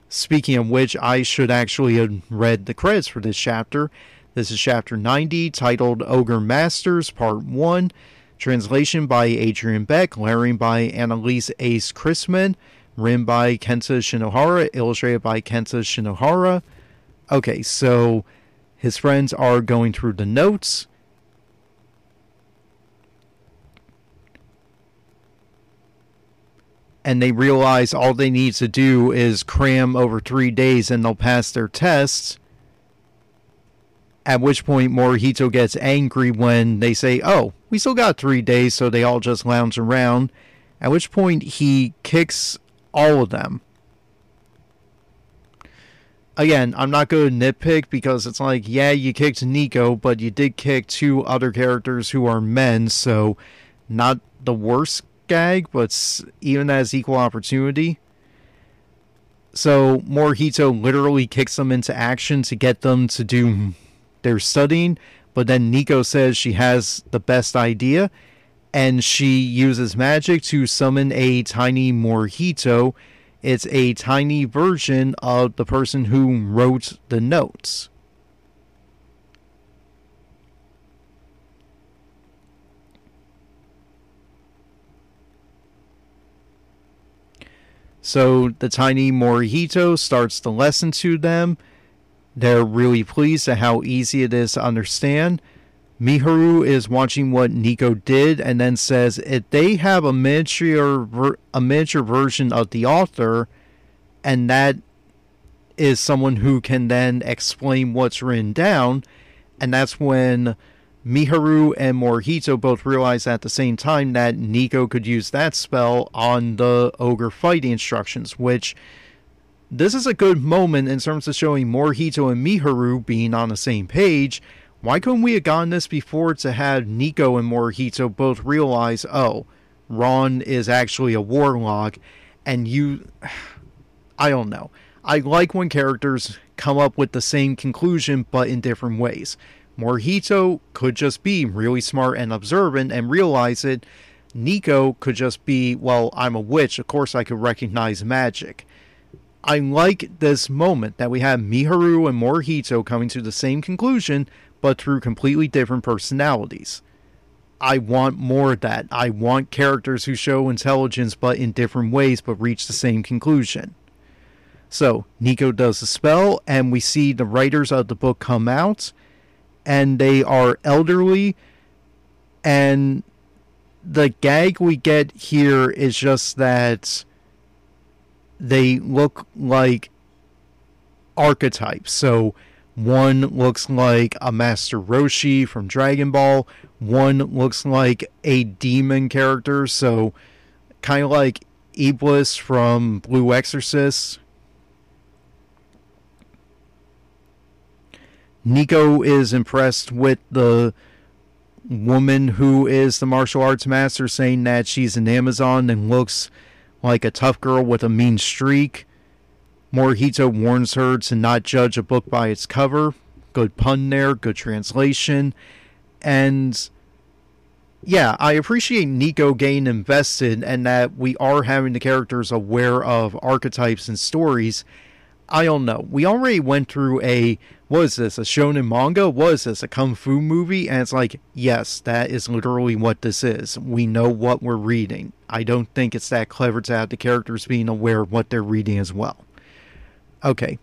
Speaking of which, I should actually have read the credits for this chapter this is chapter 90, titled Ogre Masters, Part 1. Translation by Adrian Beck, lettering by Annaliese Ace Christman, written by Kenta Shinohara, illustrated by Kenta Shinohara. Okay, so his friends are going through the notes. And they realize all they need to do is cram over three days and they'll pass their tests. At which point Morihito gets angry when they say, Oh, we still got three days, so they all just lounge around. At which point he kicks all of them. Again, I'm not going to nitpick because it's like, yeah, you kicked Nico, but you did kick two other characters who are men, so not the worst gag, but even that is equal opportunity. So Morihito literally kicks them into action to get them to do their studying, but then Nico says she has the best idea, and she uses magic to summon a tiny Morihito. It's a tiny version of the person who wrote the notes. So the tiny Morihito starts the lesson to them. They're really pleased at how easy it is to understand. Miharu is watching what Nico did and then says if they have a miniature a miniature version of the author and that is someone who can then explain what's written down and that's when Miharu and Morihito both realize at the same time that Nico could use that spell on the ogre fighting instructions, which this is a good moment in terms of showing Morihito and Miharu being on the same page. Why couldn't we have gotten this before to have Nico and Morihito both realize, oh, Ron is actually a warlock, and you. I don't know. I like when characters come up with the same conclusion but in different ways. Morihito could just be really smart and observant and realize it. Nico could just be, well, I'm a witch, of course I could recognize magic. I like this moment that we have Miharu and Morihito coming to the same conclusion, but through completely different personalities. I want more of that. I want characters who show intelligence but in different ways but reach the same conclusion. So, Nico does the spell, and we see the writers of the book come out and they are elderly and the gag we get here is just that they look like archetypes. So one looks like a Master Roshi from Dragon Ball, one looks like a demon character, so kind of like Iblis from Blue Exorcist, Nico is impressed with the woman who is the martial arts master, saying that she's an Amazon and looks like a tough girl with a mean streak. Morihito warns her to not judge a book by its cover. Good pun there, good translation. And yeah, I appreciate Nico getting invested and that we are having the characters aware of archetypes and stories. I don't know. We already went through a what is this, a shonen manga? What is this, a kung fu movie? And it's like, yes, that is literally what this is. We know what we're reading. I don't think it's that clever to have the characters being aware of what they're reading as well. Okay.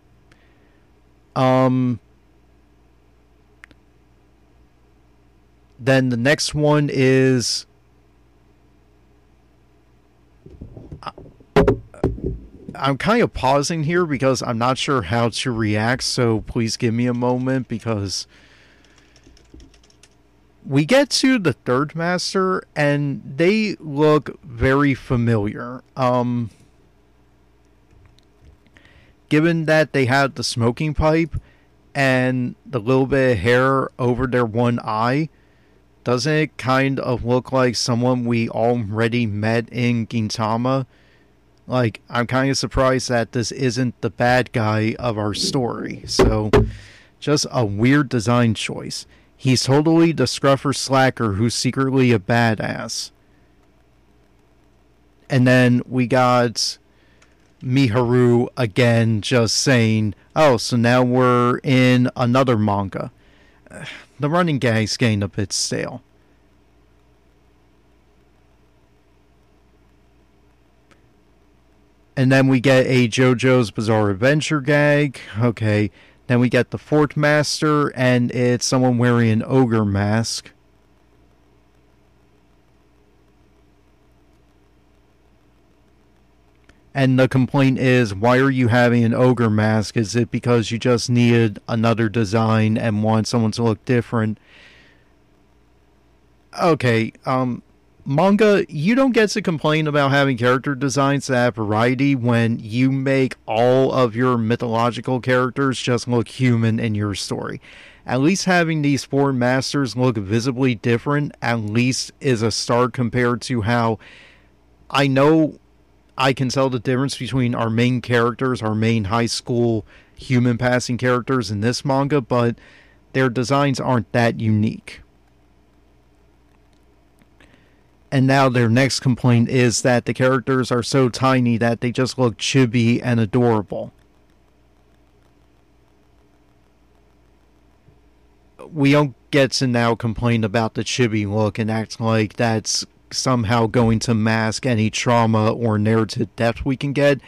Um. Then the next one is I'm kind of pausing here because I'm not sure how to react, so please give me a moment because we get to the third master and they look very familiar. Um given that they have the smoking pipe and the little bit of hair over their one eye, doesn't it kind of look like someone we already met in Gintama? Like, I'm kind of surprised that this isn't the bad guy of our story. So, just a weird design choice. He's totally the scruffer slacker who's secretly a badass. And then we got Miharu again just saying, oh, so now we're in another manga. The running gag's getting a bit stale. And then we get a JoJo's Bizarre Adventure gag. Okay. Then we get the Fort Master, and it's someone wearing an ogre mask. And the complaint is, why are you having an ogre mask? Is it because you just needed another design and want someone to look different? Okay, um, manga, you don't get to complain about having character designs that have variety when you make all of your mythological characters just look human in your story. At least having these four masters look visibly different, at least is a start compared to how I know I can tell the difference between our main characters, our main high school human passing characters in this manga, but their designs aren't that unique. And now their next complaint is that the characters are so tiny that they just look chibi and adorable. We don't get to now complain about the chibi look and act like that's somehow going to mask any trauma or narrative depth we can get.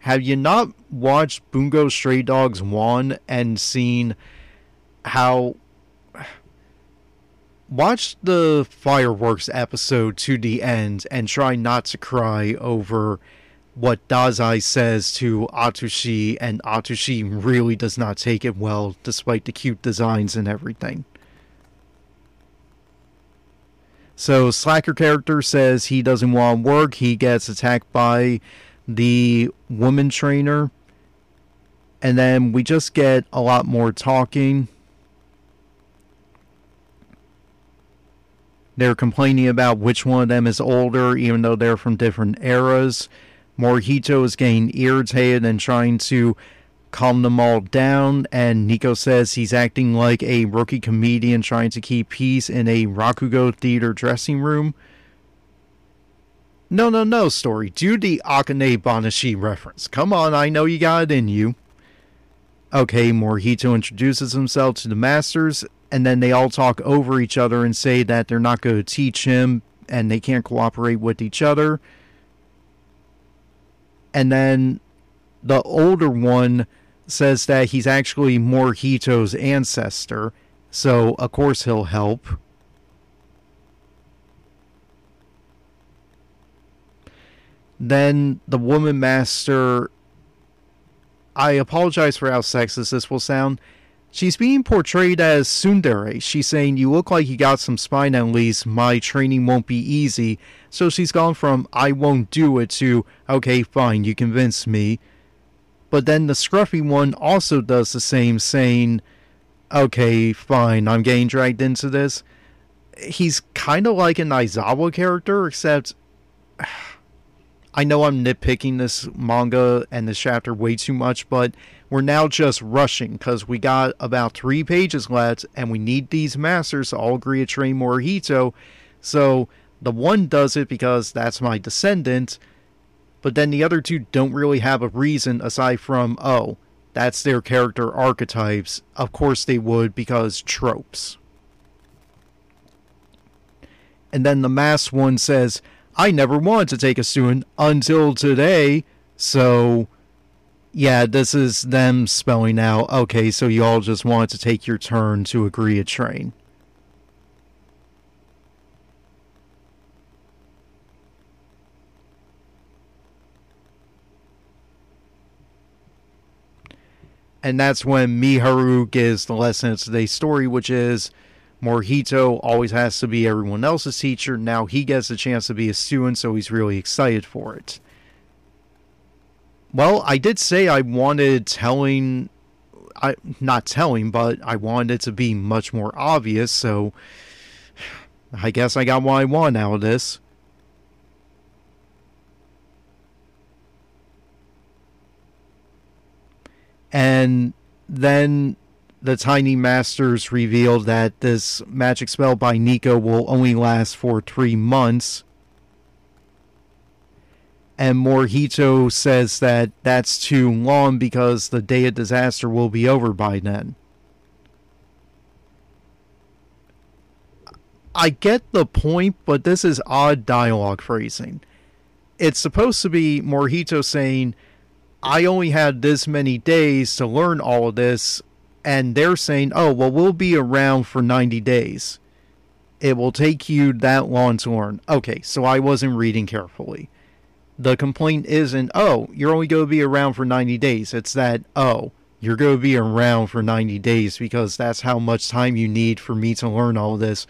Have you not watched Bungo Stray Dogs 1 and seen how. Watch the fireworks episode to the end and try not to cry over what Dazai says to Atsushi, and Atsushi really does not take it well, despite the cute designs and everything. So Slacker character says he doesn't want work. He gets attacked by the woman trainer. And then we just get a lot more talking. They're complaining about which one of them is older, even though they're from different eras. Morihito is getting irritated and trying to calm them all down. And Nico says he's acting like a rookie comedian trying to keep peace in a Rakugo theater dressing room. No, no, no, story. Do the Akane Banashi reference. Come on, I know you got it in you. Okay, Morihito introduces himself to the masters, and then they all talk over each other and say that they're not going to teach him and they can't cooperate with each other. And then the older one says that he's actually Morihito's ancestor, so of course he'll help. Then the woman master. I apologize for how sexist this will sound. She's being portrayed as tsundere. She's saying, You look like you got some spine at least. My training won't be easy. So she's gone from, I won't do it to, Okay, fine, you convinced me. But then the scruffy one also does the same, saying, okay, fine, I'm getting dragged into this. He's kind of like an Aizawa character, except I know I'm nitpicking this manga and this chapter way too much, but we're now just rushing because we got about three pages left and we need these masters to all agree to train Morihito. So the one does it because that's my descendant but then the other two don't really have a reason aside from, oh, that's their character archetypes. Of course they would because tropes. And then the mass one says, I never wanted to take a student until today. So, yeah, this is them spelling out, okay, so you all just wanted to take your turn to agree a train. and that's when Miharu gives the lesson of today's story, which is Morihito always has to be everyone else's teacher. Now he gets a chance to be a student, so he's really excited for it. Well, I did say I wanted telling, I not telling, but I wanted it to be much more obvious. So I guess I got what I want out of this. And then the Tiny Masters revealed that this magic spell by Nico will only last for three months. And Morihito says that that's too long because the day of disaster will be over by then. I get the point, but this is odd dialogue phrasing. It's supposed to be Morihito saying, I only had this many days to learn all of this, and they're saying, oh, well, we'll be around for 90 days. It will take you that long to learn. Okay, so I wasn't reading carefully. The complaint isn't, oh, you're only going to be around for 90 days. It's that, oh, you're going to be around for 90 days because that's how much time you need for me to learn all this.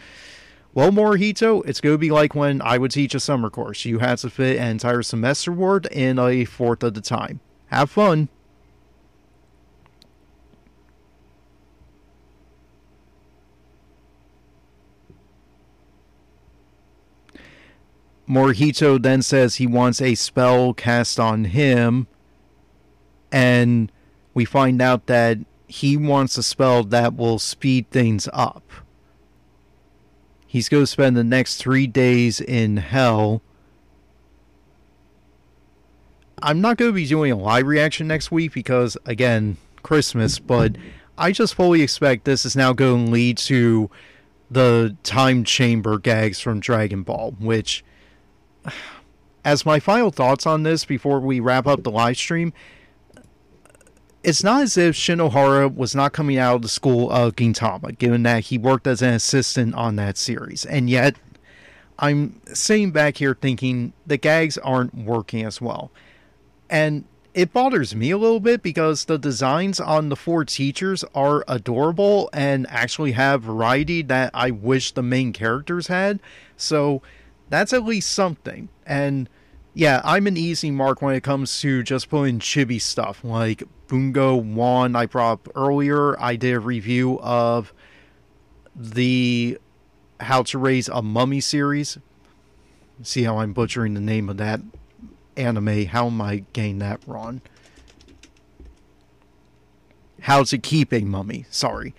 Well, Morihito, it's going to be like when I would teach a summer course. You had to fit an entire semester worth in a fourth of the time. Have fun. Morihito then says he wants a spell cast on him, and we find out that he wants a spell that will speed things up. He's going to spend the next three days in hell. I'm not going to be doing a live reaction next week because, again, Christmas, but I just fully expect this is now going to lead to the time chamber gags from Dragon Ball, which, as my final thoughts on this before we wrap up the live stream, it's not as if Shinohara was not coming out of the school of Gintama, given that he worked as an assistant on that series. And yet, I'm sitting back here thinking the gags aren't working as well. And it bothers me a little bit because the designs on the four teachers are adorable and actually have variety that I wish the main characters had. So that's at least something. And yeah, I'm an easy mark when it comes to just putting chibi stuff like Bungo One I brought up earlier. I did a review of the How to Raise a Mummy series. See how I'm butchering the name of that anime. How am I getting that wrong? How to keep a mummy. Sorry.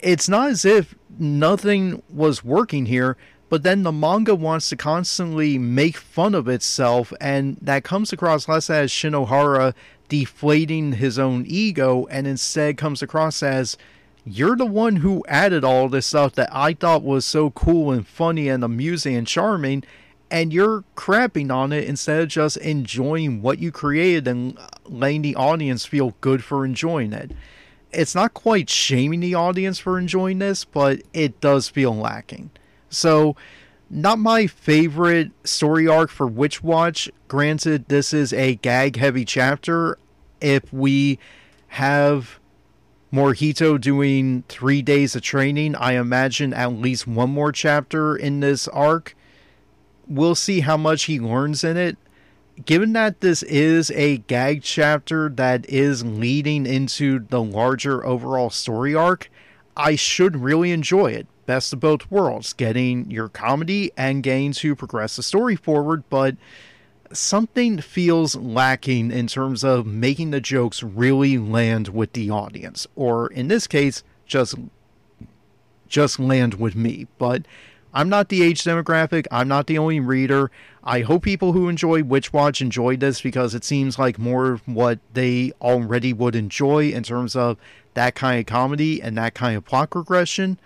It's not as if nothing was working here, but then the manga wants to constantly make fun of itself, and that comes across less as Shinohara deflating his own ego, and instead comes across as you're the one who added all this stuff that I thought was so cool and funny and amusing and charming, and you're crapping on it instead of just enjoying what you created and letting the audience feel good for enjoying it. It's not quite shaming the audience for enjoying this, but it does feel lacking. So, not my favorite story arc for Witch Watch. Granted, this is a gag heavy chapter. If we have Morihito doing three days of training, I imagine at least one more chapter in this arc we'll see how much he learns in it. Given that this is a gag chapter that is leading into the larger overall story arc, I should really enjoy it. Best of both worlds, getting your comedy and getting to progress the story forward, but something feels lacking in terms of making the jokes really land with the audience, or in this case, just just land with me. But I'm not the age demographic. I'm not the only reader. I hope people who enjoy Witch Watch enjoyed this because it seems like more what they already would enjoy in terms of that kind of comedy and that kind of plot progression.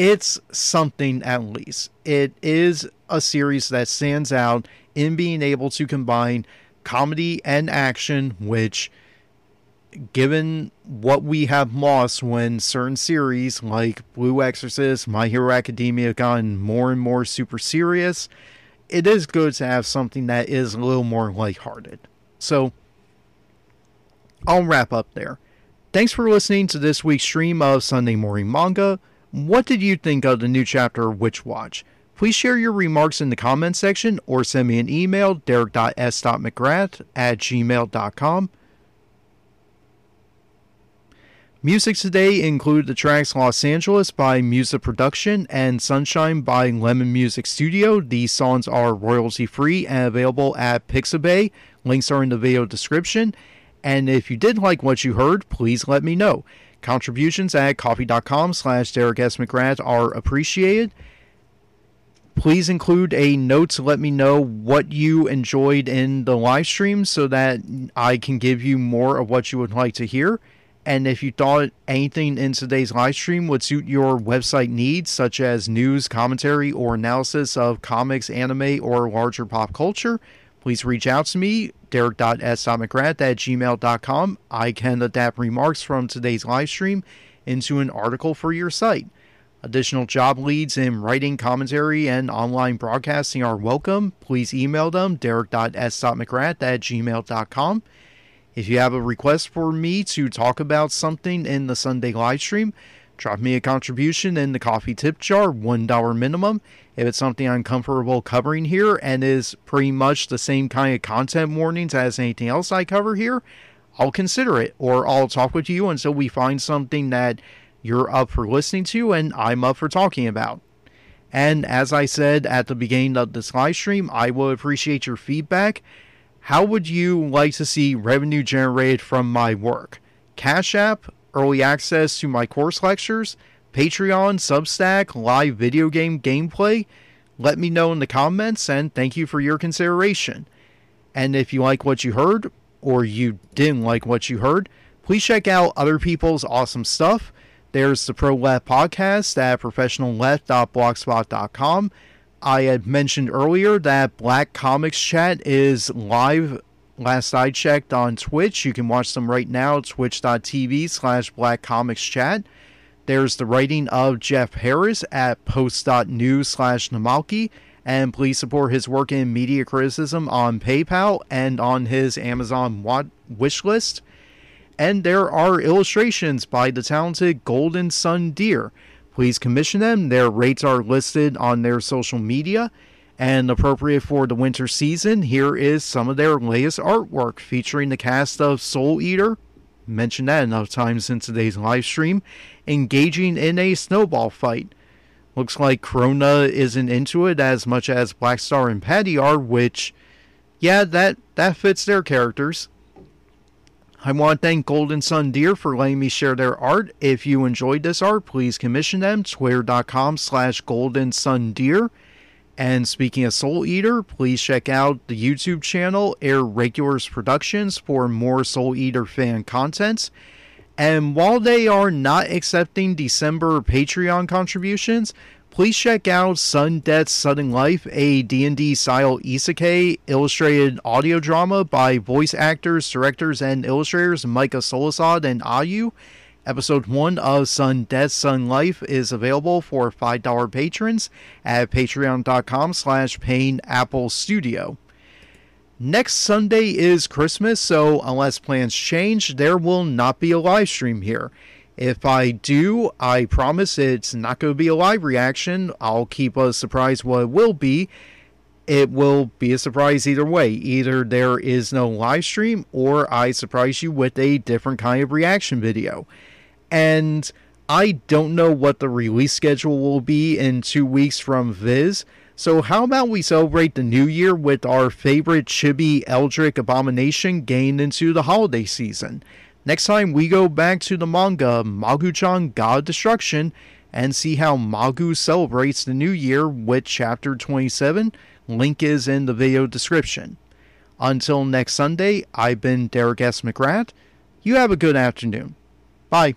It's something at least. It is a series that stands out in being able to combine comedy and action, which given what we have lost when certain series like Blue Exorcist, My Hero Academia gotten more and more super serious, it is good to have something that is a little more lighthearted. So, I'll wrap up there. Thanks for listening to this week's stream of Sunday Morning Manga. What did you think of the new chapter of Witch Watch? Please share your remarks in the comments section or send me an email, derek.s.mcgrath at gmail.com. Music today include the tracks Los Angeles by Musa Production and Sunshine by Lemon Music Studio. These songs are royalty free and available at Pixabay. Links are in the video description. And if you did like what you heard, please let me know. Contributions at ko-fi.com slash Derek S. McGrath are appreciated. Please include a note to let me know what you enjoyed in the live stream so that I can give you more of what you would like to hear. And if you thought anything in today's live stream would suit your website needs, such as news, commentary, or analysis of comics, anime, or larger pop culture, please reach out to me, derek.s.mcgrath at gmail.com. I can adapt remarks from today's live stream into an article for your site. Additional job leads in writing, commentary, and online broadcasting are welcome. Please email them, derek.s.mcgrath at gmail.com. If you have a request for me to talk about something in the Sunday live stream, drop me a contribution in the Ko-fi tip jar, $1 minimum. If it's something I'm comfortable covering here and is pretty much the same kind of content warnings as anything else I cover here, I'll consider it or I'll talk with you until we find something that you're up for listening to and I'm up for talking about. And as I said at the beginning of this live stream, I will appreciate your feedback. How would you like to see revenue generated from my work? Cash App, early access to my course lectures, Patreon, Substack, live video game gameplay? Let me know in the comments and thank you for your consideration. And if you like what you heard, or you didn't like what you heard, please check out other people's awesome stuff. There's the Pro Left podcast at professionalleft.blogspot.com. I had mentioned earlier that Black Comics Chat is live. Last I checked on Twitch, you can watch them right now at twitch.tv slash Black Comics Chat. There's the writing of Jeff Harris at post.news slash Nemalki. And please support his work in media criticism on PayPal and on his Amazon wish list. And there are illustrations by the talented Golden Sun Deer. Please commission them. Their rates are listed on their social media. And appropriate for the winter season, here is some of their latest artwork featuring the cast of Soul Eater, mentioned that enough times in today's live stream, engaging in a snowball fight. Looks like Crona isn't into it as much as Blackstar and Patty are, which, yeah, that, that fits their characters. I want to thank Golden Sun Deer for letting me share their art. If you enjoyed this art, please commission them. Twitter.com slash Golden Sun Deer. And speaking of Soul Eater, please check out the YouTube channel Irregulars Productions for more Soul Eater fan content. And while they are not accepting December Patreon contributions, please check out Sudden Death Sudden Life, a D&D style isekai illustrated audio drama by voice actors, directors, and illustrators Micah Solisad and Ayu. Episode 1 of Sudden Death Sudden Life is available for $5 patrons at patreon.com slash Studio. Next Sunday is Christmas, so unless plans change, there will not be a live stream here. If I do, I promise it's not going to be a live reaction. I'll keep a surprise what it will be. It will be a surprise either way. Either there is no live stream or I surprise you with a different kind of reaction video. And I don't know what the release schedule will be in two weeks from Viz. So, how about we celebrate the new year with our favorite chibi Eldritch abomination gained into the holiday season? Next time, we go back to the manga Magu-chan God Destruction and see how Magu celebrates the new year with chapter 27. Link is in the video description. Until next Sunday, I've been Derek S. McGrath. You have a good afternoon. Bye.